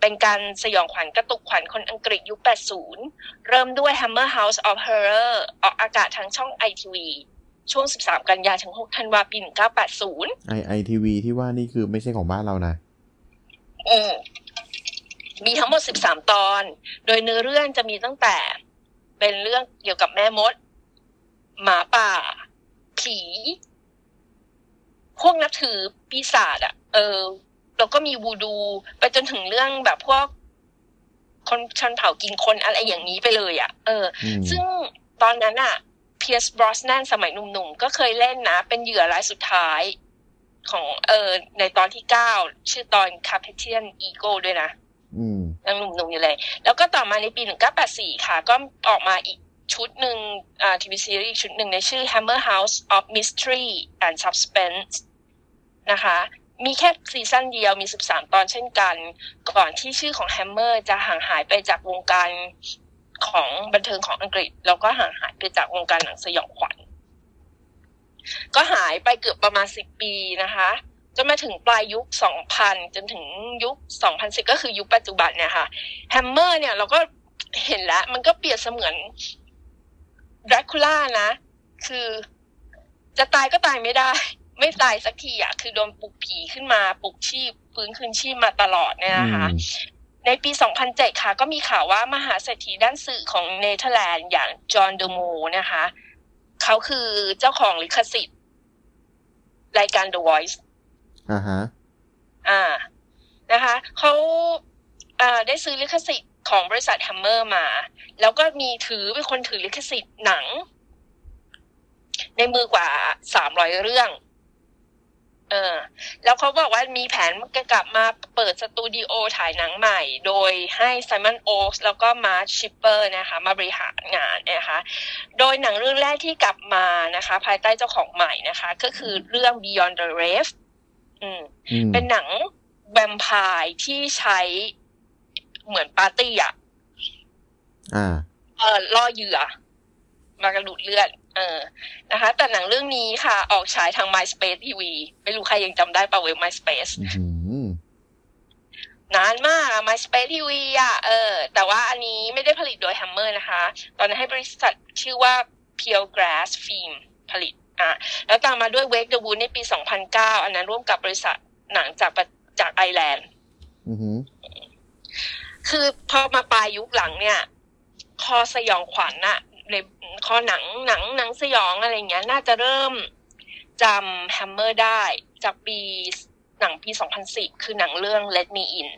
เป็นการสยองขวัญกระตุกขวัญคนอังกฤษยุค 80 เริ่มด้วย Hammer House of Horror ออกอากาศทางช่อง ITV ช่วง 13 กันยาถึง 6 ธันวาปี 1980 ไอไอทีวีที่ว่านี่คือไม่ใช่ของบ้านเรานะ อืม มีทั้งหมด 13 ตอน โดยเนื้อเรื่องจะมีตั้งแต่เป็นเรื่องเกี่ยวกับแม่มด หมาป่า ผี พวกนับถือปีศาจอะเออ แล้วก็มีวูดู ไปจนถึงเรื่องแบบพวก คนชนเผ่ากินคนอะไรอย่างนี้ไปเลยอะเอออืมซึ่งตอนนั้นอะเพียร์สบรอสแนนสมัยหนุ่มๆ ก็เคยเล่นนะ เป็นเหยื่อรายสุดท้ายของเออในตอนที่เก้าชื่อตอน Carpathian Eagle ด้วยนะอืม ยังหนุ่มๆอยู่เลย แล้วก็ต่อมาในปี1984ค่ะ ก็ออกมาอีกชุดหนึ่งอ่าทีวีซีรีส์ชุดหนึ่งในชื่อ Hammer House of Mystery and Suspense นะคะ มีแค่ซีซั่นเดียวมี 13 ตอนเช่นกัน ก่อนที่ชื่อของ Hammer จะห่างหายไปจากวงการของบันเทิงของอังกฤษ แล้วก็ห่างหายไปจากวงการหนังสยองขวัญ ก็หายไปเกือบประมาณ 10 ปีนะคะ จนมาถึงปลายยุค 2000 จนถึงยุค 2010 ก็คือยุคปัจจุบันเนี่ยค่ะแฮมเมอร์เนี่ยเราก็เห็นแล้ว มันก็เปรียบเสมือนดราคูล่านะ คือจะตายก็ตายไม่ได้ ไม่ตายสักทีอะคือโดนปลุกผีขึ้นมาปลุกชีพฟื้นคืนชีพมาตลอดเนี่ยนะคะอืมในปี 2007 ค่ะ ก็มีข่าวว่ามหาเศรษฐีด้านสื่อของเนเธอร์แลนด์อย่างจอห์นเดโมนะคะ เขาคือเจ้าของลิขสิทธิ์รายการ The Voice อ่าฮะอ่านะคะเขาอ่าได้ซื้อลิขสิทธิ์ของบริษัทแฮมเมอร์มา แล้วก็มีถือเป็นคนถือลิขสิทธิ์หนัง ในมือกว่าสามร้อยเรื่อง เออ แล้วเขาบอกว่ามีแผนจะกลับมาเปิดสตูดิโอถ่ายหนังใหม่ โดยให้ไซมอนโอ๊กแล้วก็มาร์ชชิปเปอร์นะคะ มาบริหารงานนะคะ โดยหนังเรื่องแรกที่กลับมานะคะ ภายใต้เจ้าของใหม่นะคะ ก็คือเรื่อง Beyond the Rave อืมอืมเป็นหนังแวมไพร์ที่ใช้เหมือนปาร์ตี้อะอ่า เออล่อเหยื่อ มากระดูดเลือด เออ นะคะ แต่หนังเรื่องนี้ค่ะ ออกฉายทาง MySpace TV ไม่รู้ใครยังจำได้ป่ะเว็บ MySpace อื้อหือนานมากอะ MySpace TV อะเออ แต่ว่าอันนี้ไม่ได้ผลิตโดย Hammer นะคะ ตอนนั้นให้บริษัทชื่อว่า Pure Grass Film ผลิต อะแล้วตามมาด้วย Wake the Wood ในปี 2009 อันนั้นร่วมกับบริษัทหนังจากประจากไอร์แลนด์อือหือคือพอมาปลายยุคหลังเนี่ย คอสยองขวัญน่ะในคอหนังหนังหนังสยองอะไรเงี้ย น่าจะเริ่มจำแฮมเมอร์ได้จากปีหนังปี 2010 คือหนังเรื่อง Let Me In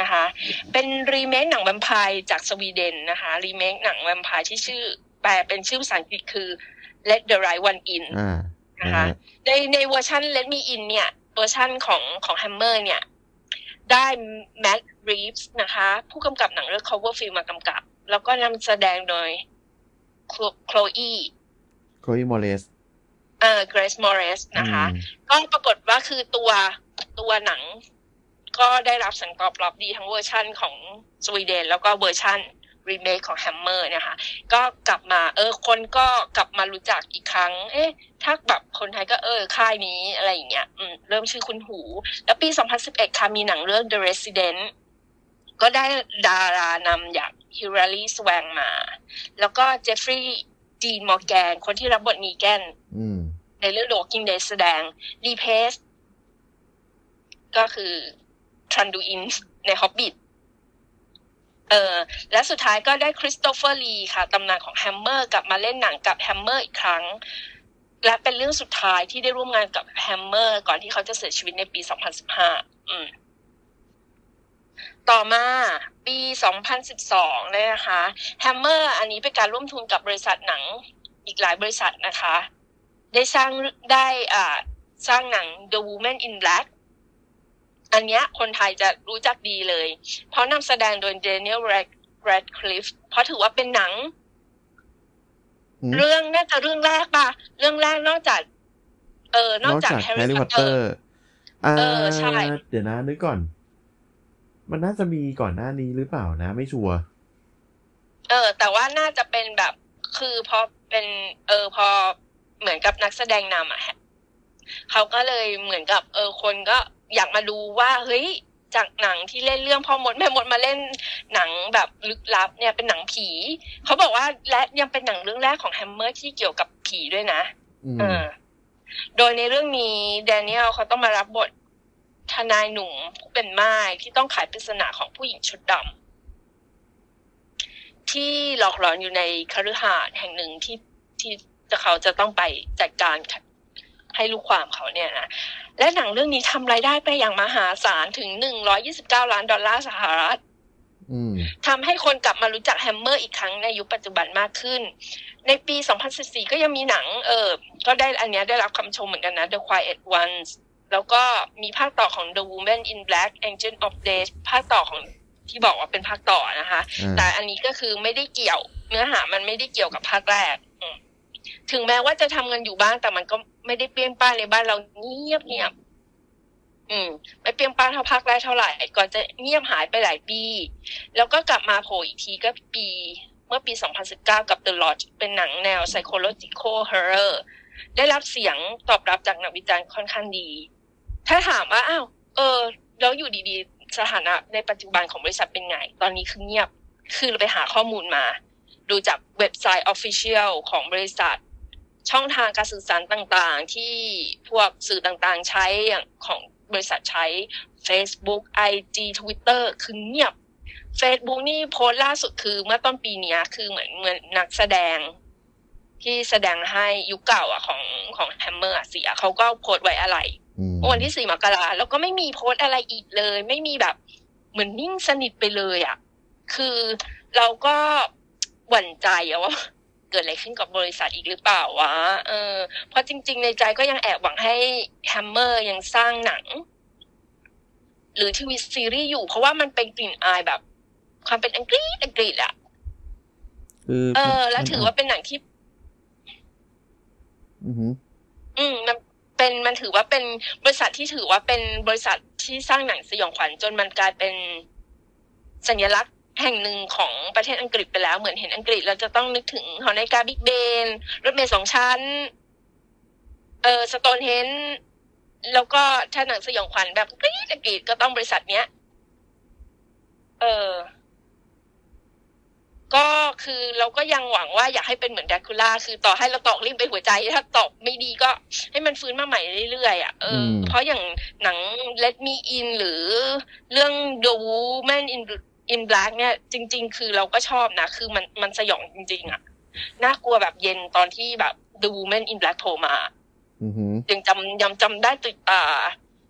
นะคะ เป็นรีเมคหนังแวมไพร์จากสวีเดนนะคะ รีเมคหนังแวมไพร์ที่ชื่อ แปลเป็นชื่อภาษาอังกฤษคือ Let the Right One In อ่านะคะนะฮะในในเวอร์ชัน Let Me In เนี่ยเวอร์ชันของของ Hammer เนี่ย ได้แม t รีฟส์นะคะ ผู้กำกับหนังเรื่อง Cloverfield มากำกับ แล้วก็นำแสดงโดยโคลอีโคลอีมอเรตซ์เอ่อเกรซมอเรตซ์นะคะ ก็ปรากฏว่าคือตัวตัวหนังก็ได้รับเสียงตอบรับดีทั้งเวอร์ชั่นของสวีเดน แล้วก็เวอร์ชั่น รีเมคของแฮมเมอร์นะคะก็กลับมาเออคนก็กลับมารู้จักอีกครั้ง เอ๊ะถ้าแบบคนไทยก็เออค่ายนี้อะไรอย่างเงี้ยอืมเริ่มชื่อคุ้นหู แล้วปี 2011 ค่ะมีหนังเรื่อง The Resident ก็ได้ดารานำอย่างฮิลลารีสแวงก์มา แล้วก็เจฟฟรีย์ดีนมอร์แกน คนที่รับบทนีแกนอืมในเรื่อง The Walking Dead แสดงลีเพซก็คือทรันดูอิลใน Hobbit เออและสุดท้ายก็ได้คริสโตเฟอร์ลีค่ะตำนานของแฮมเมอร์กลับมาเล่นหนังกับแฮมเมอร์อีกครั้ง และเป็นเรื่องสุดท้ายที่ได้ร่วมงานกับแฮมเมอร์ก่อนที่เขาจะเสียชีวิตในปี 2015 อืมต่อมาปี 2012เลยนะคะแฮมเมอร์อันนี้เป็นการร่วมทุนกับบริษัทหนังอีกหลายบริษัทนะคะ ได้สร้างได้อ่าสร้างหนัง The Woman in Black อันเนี้ยคนไทยจะรู้จักดีเลย เพราะนำแสดงโดย Daniel Radcliffe เพราะถือว่าเป็นหนังอืมเรื่องน่าจะเรื่องแรกป่ะ เรื่องแรกนอกจาก เออนนอกอกจากจากแฮแฮร์ร์รี่รี่พพออตตเตเตออร์รอ่าเออใช่เดี๋ยวนะนึกก่อน มันน่าจะมีก่อนหน้านี้หรือเปล่านะ ไม่ชัวร์เออ แต่ว่าน่าจะเป็นแบบคือพอเป็น เออพอเหมือนกับนักแสดงนำอะฮะเขาก็เลยเหมือนกับ เออคนก็ อยากมาดูว่าเฮ้ยจากหนังที่เล่นเรื่องพ่อมดแม่มดมาเล่นหนังแบบลึกลับเนี่ยเป็นหนังผี เขาบอกว่าและยังเป็นหนังเรื่องแรกของแฮมเมอร์ที่เกี่ยวกับผีด้วยนะอืมเออโดยในเรื่องนี้แดเนียลเขาต้องมารับบททนายหนุ่มผู้เป็นม่ายที่ต้องไขปริศนาของผู้หญิงชุดดำที่หลอกหลอนอยู่ในคฤหาสน์แห่งหนึ่งที่ที่จะเขาจะต้องไปจัดการ ให้ลูกความเขาเนี่ยนะและหนังเรื่องนี้ทำรายได้ไปอย่างมหาศาลถึง129ล้านดอลลาร์สหรัฐอืมทำให้คนกลับมารู้จักแฮมเมอร์อีกครั้งในยุคปัจจุบันมากขึ้น ในปี 2014 ก็ยังมีหนัง เออ ก็ได้อันเนี้ยได้รับคำชมเหมือนกันนะ The Quiet Ones แล้วก็มีภาคต่อของ The Woman in Black Angel of Death ภาคต่อของที่บอกว่าเป็นภาคต่อนะคะอ่าแต่อันนี้ก็คือไม่ได้เกี่ยว เนื้อหามันไม่ได้เกี่ยวกับภาคแรกอืมถึงแม้ว่าจะทำเงินอยู่บ้างแต่มันก็ ไม่ได้เปรี้ยงป้านในบ้านเราเงียบเงียบอืมไม่เปรี้ยงป้านเท่าภาคแรกเท่าไหร่ ก่อนจะเงียบหายไปหลายปี แล้วก็กลับมาโผล่อีกทีก็ปี เมื่อปี 2019 กับ The Lodge เป็นหนังแนว psychological horror ได้รับเสียงตอบรับจากนักวิจารณ์ค่อนข้างดี ถ้าถามว่าอ้าวเออ แล้วอยู่ดีๆ สถานะในปัจจุบันของบริษัทเป็นไง ตอนนี้คือเงียบ คือเราไปหาข้อมูลมา ดูจากเว็บไซต์ Official ของบริษัท ช่องทางการสื่อสารต่างๆ ที่พวกสื่อต่างๆ ใช้อย่างของบริษัทใช้ Facebook IG Twitter คือเงียบ Facebook นี่โพสต์ล่าสุดคือเมื่อต้นปีเนี้ยคือเหมือนเหมือนนักแสดงที่แสดงให้ยุคเก่าอะของของแฮมเมอร์เสียเขาก็โพสต์ไว้อะไรอืมวันที่สี่มกราแล้วก็ไม่มีโพสต์อะไรอีกเลย ไม่มีแบบเหมือนนิ่งสนิทไปเลยอะ คือเราก็หวั่นใจอะว่า เกิดอะไรขึ้นกับบริษัทอีกหรือเปล่าวะเออเพราะจริง ๆ ในใจก็ยังแอบหวังให้แฮมเมอร์ยังสร้างหนัง หรือทีวีซีรีส์อยู่ เพราะว่ามันเป็นกลิ่นอายแบบ ความเป็นอังกฤษอังกฤษอะคือเออ แล้วถือว่าเป็นหนังที่อือหืออืมมันเป็นมันถือว่าเป็นบริษัทที่ถือว่าเป็นบริษัทที่สร้างหนังสยองขวัญจนมันกลายเป็นสัญลักษณ์ แห่งหนึ่งของประเทศอังกฤษไปแล้วเหมือนเห็นอังกฤษเราจะต้องนึกถึงหอนาฬิกาบิ๊กเบนรถเมล์สองชั้น เออสโตนเฮนแล้วก็ถ้าหนังสยองขวัญแบบกรี๊ดอังกฤษก็ต้องบริษัทเนี้ย เออ ก็คือเราก็ยังหวังว่าอยากให้เป็นเหมือนแดกคูล่าคือต่อให้เราตอกลิ่มไปหัวใจ ถ้าตอกไม่ดีก็ให้มันฟื้นมาใหม่เรื่อยๆอะเอออมเพราะอย่างหนัง Let Me In หรือเรื่อง The Woman in in Black เนี่ยจริง ๆ คือเราก็ชอบนะ คือมันมันสยองจริง ๆอะน่ากลัวแบบเย็นตอนที่แบบ The Woman in Black โผล่มาอือหือยังจำยังจำได้ติดตา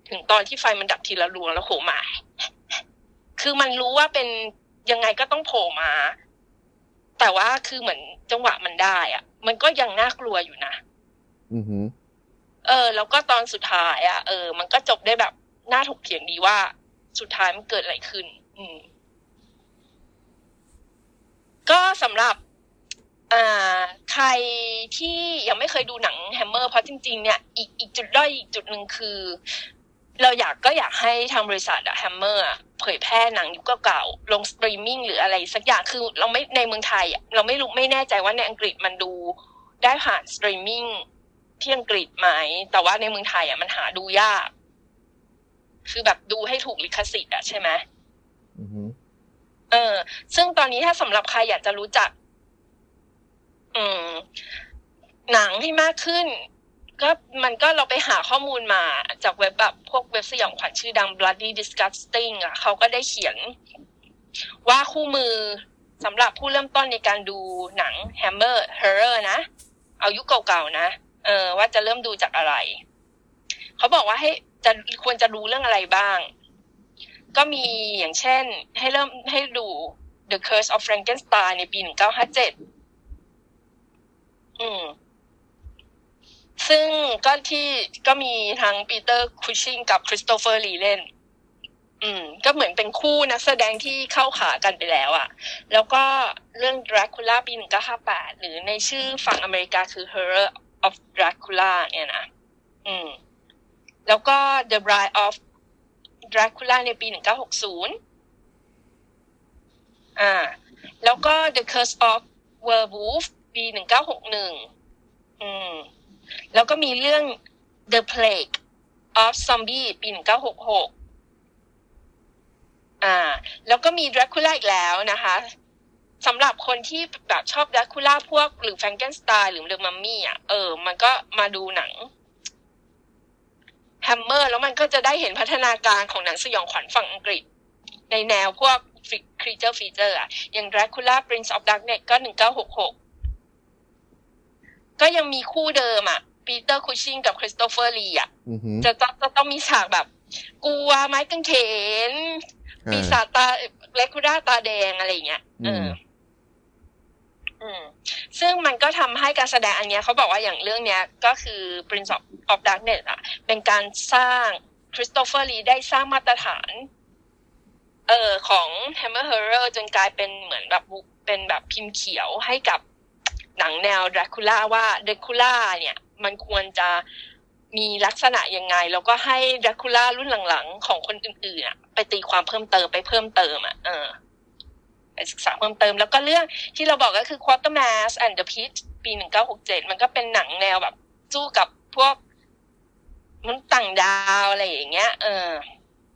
ถึงตอนที่ไฟมันดับทีละดวงแล้วโผล่มา คือมันรู้ว่าเป็นยังไงก็ต้องโผล่มา แต่ว่าคือเหมือนจังหวะมันได้อะมันก็ยังน่ากลัวอยู่นะอือหือเออ แล้วก็ตอนสุดท้ายอะเออ มันก็จบได้แบบน่าถกเถียงดีว่า สุดท้ายมันเกิดอะไรขึ้น อืม ก็สำหรับใครที่ยังไม่เคยดูหนังแฮมเมอร์เพราะจริง ๆ เนี่ยอีกอีกจุดด้อยอีกจุดหนึ่งคือ เราอยากก็อยากให้ทางบริษัทอะแฮมเมอร์เผยแพร่หนังยุคเก่าๆลงสตรีมมิ่งหรืออะไรสักอย่างคือเราไม่ในเมืองไทยอะเราไม่รู้ไม่แน่ใจว่าในอังกฤษมันดูได้ผ่านสตรีมมิ่งที่อังกฤษไหมแต่ว่าในเมืองไทยอะมันหาดูยาก คือแบบดูให้ถูกลิขสิทธิ์อะใช่ไหม เออ ซึ่งตอนนี้ถ้าสำหรับใครอยากจะรู้จัก อืม หนังให้มากขึ้น ก็มันก็เราไปหาข้อมูลมา จากเว็บแบบพวกเว็บสยองขวัญชื่อดัง Bloody Disgusting อะเขาก็ได้เขียน ว่าคู่มือสำหรับผู้เริ่มต้นในการดูหนัง Hammer Horror นะ เอายุคเก่าๆนะ เออ ว่าจะเริ่มดูจากอะไร เขาบอกว่าให้จะควรจะรู้เรื่องอะไรบ้าง ก็มีอย่างเช่นให้เริ่มให้ดู The Curse of Frankenstein ในปี 1957 อืม ซึ่งก็ที่ก็มีทั้งปีเตอร์คุชชิงกับคริสโตเฟอร์ลีเล่น อืม ก็เหมือนเป็นคู่นักแสดงที่เข้าขากันไปแล้วอะ่ะแล้วก็เรื่อง Dracula ปี 1958 หรือในชื่อฝั่งอเมริกาคือ Horror of Dracula เนี่ยนะ อืม แล้วก็ The Bride of ดรากูล่าในปี 1960 อ่า แล้วก็ The Curse of Werewolf ปี 1961 อืม แล้วก็มีเรื่อง The Plague of Zombie ปี 1966 อ่า แล้วก็มีดรากูล่าอีกแล้วนะคะสำหรับคนที่แบบชอบดรากูล่าพวกหรือแฟรงเกนสไตน์หรือเดอะมัมมี่อะ เออ มันก็มาดูหนัง แฮมเมอร์ แล้วมันก็จะได้เห็นพัฒนาการของหนังสยองขวัญฝั่งอังกฤษ ในแนวพวก creature feature อะอย่าง Dracula Prince of Darkness ก็1966ก็ยังมีคู่เดิมอะปีเตอร์คุชชิงกับคริสโตเฟอร์ลีอะอือหือจะจะจะต้องมีฉากแบบกลัวไม้กางเขนปีศาจตาเลคูด้าตาแดงอะไรอย่างเงี้ยเออออืม ซึ่งมันก็ทำให้การแสดงอันเนี้ยเขาบอกว่าอย่างเรื่องเนี้ยก็คือ Prince of, of Darkness อะ เป็นการสร้างคริสโตเฟอร์ลีได้สร้างมาตรฐาน เอ่อของ Hammer Horror จนกลายเป็นเหมือนแบบเป็นแบบพิมพ์เขียวให้กับหนังแนว Dracula ว่า Dracula เนี่ย มันควรจะมีลักษณะยังไง แล้วก็ให้ Dracula รุ่นหลังๆ ของคนอื่นๆอะ ไปตีความเพิ่มเติมไปเพิ่มเติมอะเออ ศึกษาเพิ่มเติม แล้วก็เรื่องที่เราบอกก็คือ Quatermass and the Pit ปี 1967 มันก็เป็นหนังแนวแบบสู้กับพวกมันต่างดาวอะไรอย่างเงี้ย เออ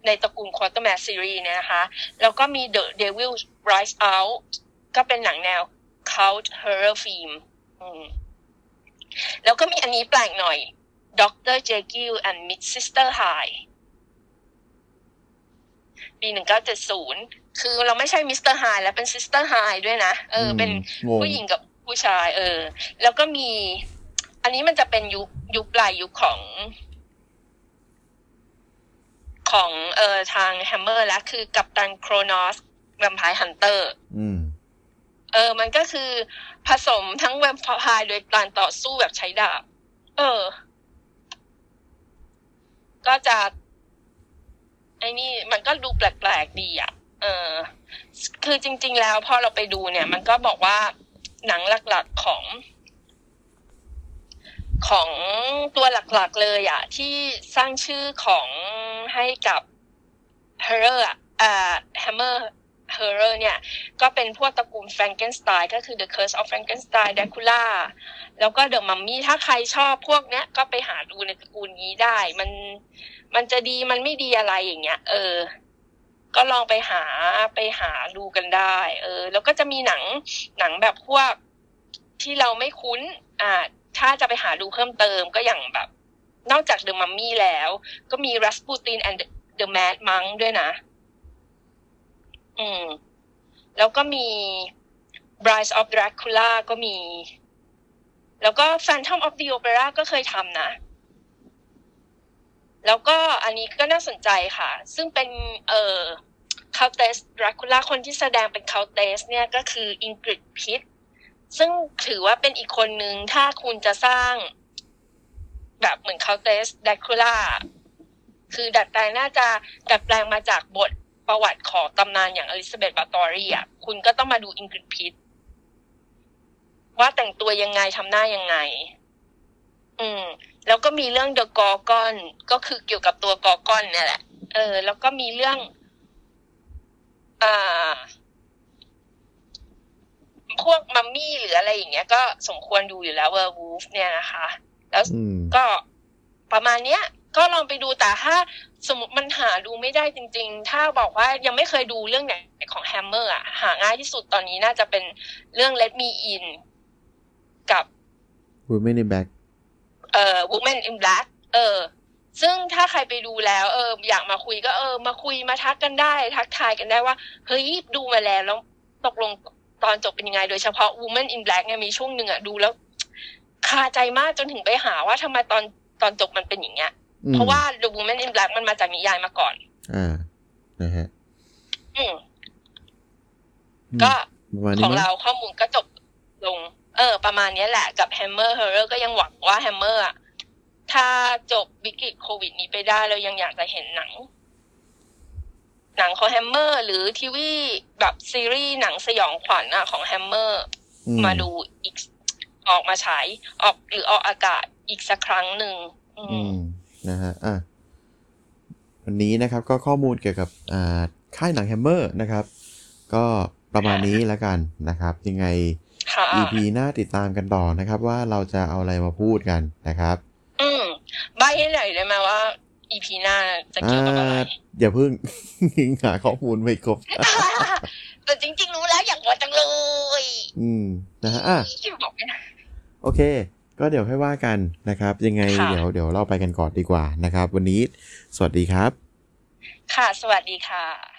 ในตระกูล Quatermass series เนี่ยนะคะ แล้วก็มี The Devil Rise Out ก็เป็นหนังแนว cult horror film อืมแล้วก็มีอันนี้แปลกหน่อย Dr. Jekyll and Miss Sister Hyde ปี 1970 คือเราไม่ใช่ Mr. Hyde แล้วเป็น Sister Hyde ด้วยนะ เออ เป็นงงผู้หญิงกับผู้ชาย เออ แล้วก็มี อันนี้มันจะเป็นยุคยุคปลายยุคของ ของเอ่อทาง Hammer แล้วคือ Captain Kronosแวมไพร์ฮันเตอร์อืมเออ มันก็คือผสมทั้งแวมไพร์โดยการต่อสู้แบบใช้ดาบ เออ ก็จะไอ้นี่มันก็ดูแปลกๆดีอะ เออคือจริง ๆ แล้วพอเราไปดูเนี่ย มันก็บอกว่าหนังหลักๆของ ของตัวหลักๆเลยอะที่สร้างชื่อของให้กับ h o r r o r อะอ่า Hammer Horror เนี่ย ก็เป็นพวกตระกูล Frankenstein ก็คือ The Curse of Frankenstein Dracula แล้วก็ The Mummy ถ้าใครชอบพวกเนี้ย ก็ไปหาดูในตระกูลนี้ได้ มันมันจะดีมันไม่ดีอะไรอย่างเงี้ย เออ ก็ลองไปหาไปหาดูกันได้ เออ แล้วก็จะมีหนังหนังแบบพวกที่เราไม่คุ้น อ่า ถ้าจะไปหาดูเพิ่มเติมก็อย่างแบบ นอกจาก The Mummy แล้ว ก็มี Rasputin and the Mad Monk ด้วยนะ อืม แล้วก็มี Bride of Dracula ก็มี แล้วก็ Phantom of the Opera ก็เคยทำนะ แล้วก็อันนี้ก็น่าสนใจค่ะ ซึ่งเป็นเอ่อคาเตสดราคูล่าคนที่แสดงเป็นคาเตสเนี่ยก็คืออิงกริดพิตซึ่งถือว่าเป็นอีกคนนึงถ้าคุณจะสร้าง แบบเหมือนคาเตสดราคูล่าคือดัดแปลงน่าจะดัดแปลงมาจากบทประวัติของตำนานอย่างอลิซาเบธบาตอรีอะคุณก็ต้องมาดูอิงกริดพิตว่าแต่งตัวยังไงทำหน้ายังไง อืม แล้วก็มีเรื่องเดอะกอ g อนก็คือเกี่ยวกับตัวกอ g อนเนี่ยแหละ เออ แล้วก็มีเรื่องอ่าพวกมัมมี่หรืออะไรอย่างเงี้ย ก็สมควรดูอยู่แล้ว werewolf เนี่ยนะคะ แล้วอืมก็ประมาณเนี้ย ก็ลองไปดูแต่ถ้า สมมติมันหาดูไม่ได้จริง ๆ ถ้าบอกว่ายังไม่เคยดูเรื่องไหนของ Hammer อะ หาง่ายที่สุดตอนนี้น่าจะเป็นเรื่อง Let Me In กับ Women in Black เอ่อ Woman in Black เออ ซึ่งถ้าใครไปดูแล้ว เออ อยากมาคุยก็เออ มาคุยมาทักกันได้ ทักทายกันได้ว่า เฮ้ยดูมาแล้วแล้วตกลงตอนจบเป็นยังไง โดยเฉพาะ Woman in Black เนี่ยมีช่วงหนึ่งอะดูแล้วคาใจมากจนถึงไปหาว่าทำไมตอนตอนจบมันเป็นอย่างเงี้ยอืมเพราะว่า The Woman in Black มันมาจากนิยายมาก่อน อ่า นะฮะ อืมอืมก็ประมาณขนี้องมั้ยเราข้อมูลก็จบลง เออ ประมาณเนี้ยแหละกับ Hammer Horror ก็ยังหวังว่า Hammer อะถ้าจบวิกฤตโควิดนี้ไปได้เรายังอยากจะเห็นหนัง หนังของ Hammer หรือทีวีแบบซีรีส์หนังสยองขวัญอะของ Hammer อืมาดูอีกออกมาฉายออกหรือออกอากาศอีกสักครั้งหนึ่งอือืมมนะฮะอะวันนี้นะครับก็ข้อมูลเกี่ยวกับอ่าค่ายหนังแฮมเมอร์นะครับ ก็ประมาณนี้แล้วกันนะครับ ยังไงค่ะ EP หน้าติดตามกันต่อนะครับ ว่าเราจะเอาอะไรมาพูดกันนะครับ อืมใบให้หน่อยได้ไหมว่า EP หน้าจะเกี่ยวกับอะไรอ่าอย่าเพิ่งหาข้อมูลไม่ครบแต่จริง ๆ รู้แล้วอยากบอกจังเลย อืมนะฮะอะบอกไม่ได้โอเค ก็เดี๋ยวค่อยว่ากันนะครับ ยังไงค่ะเดี๋ยวเดี๋ยวเราไปกันก่อนดีกว่านะครับ วันนี้ สวัสดีครับ ค่ะ สวัสดีค่ะ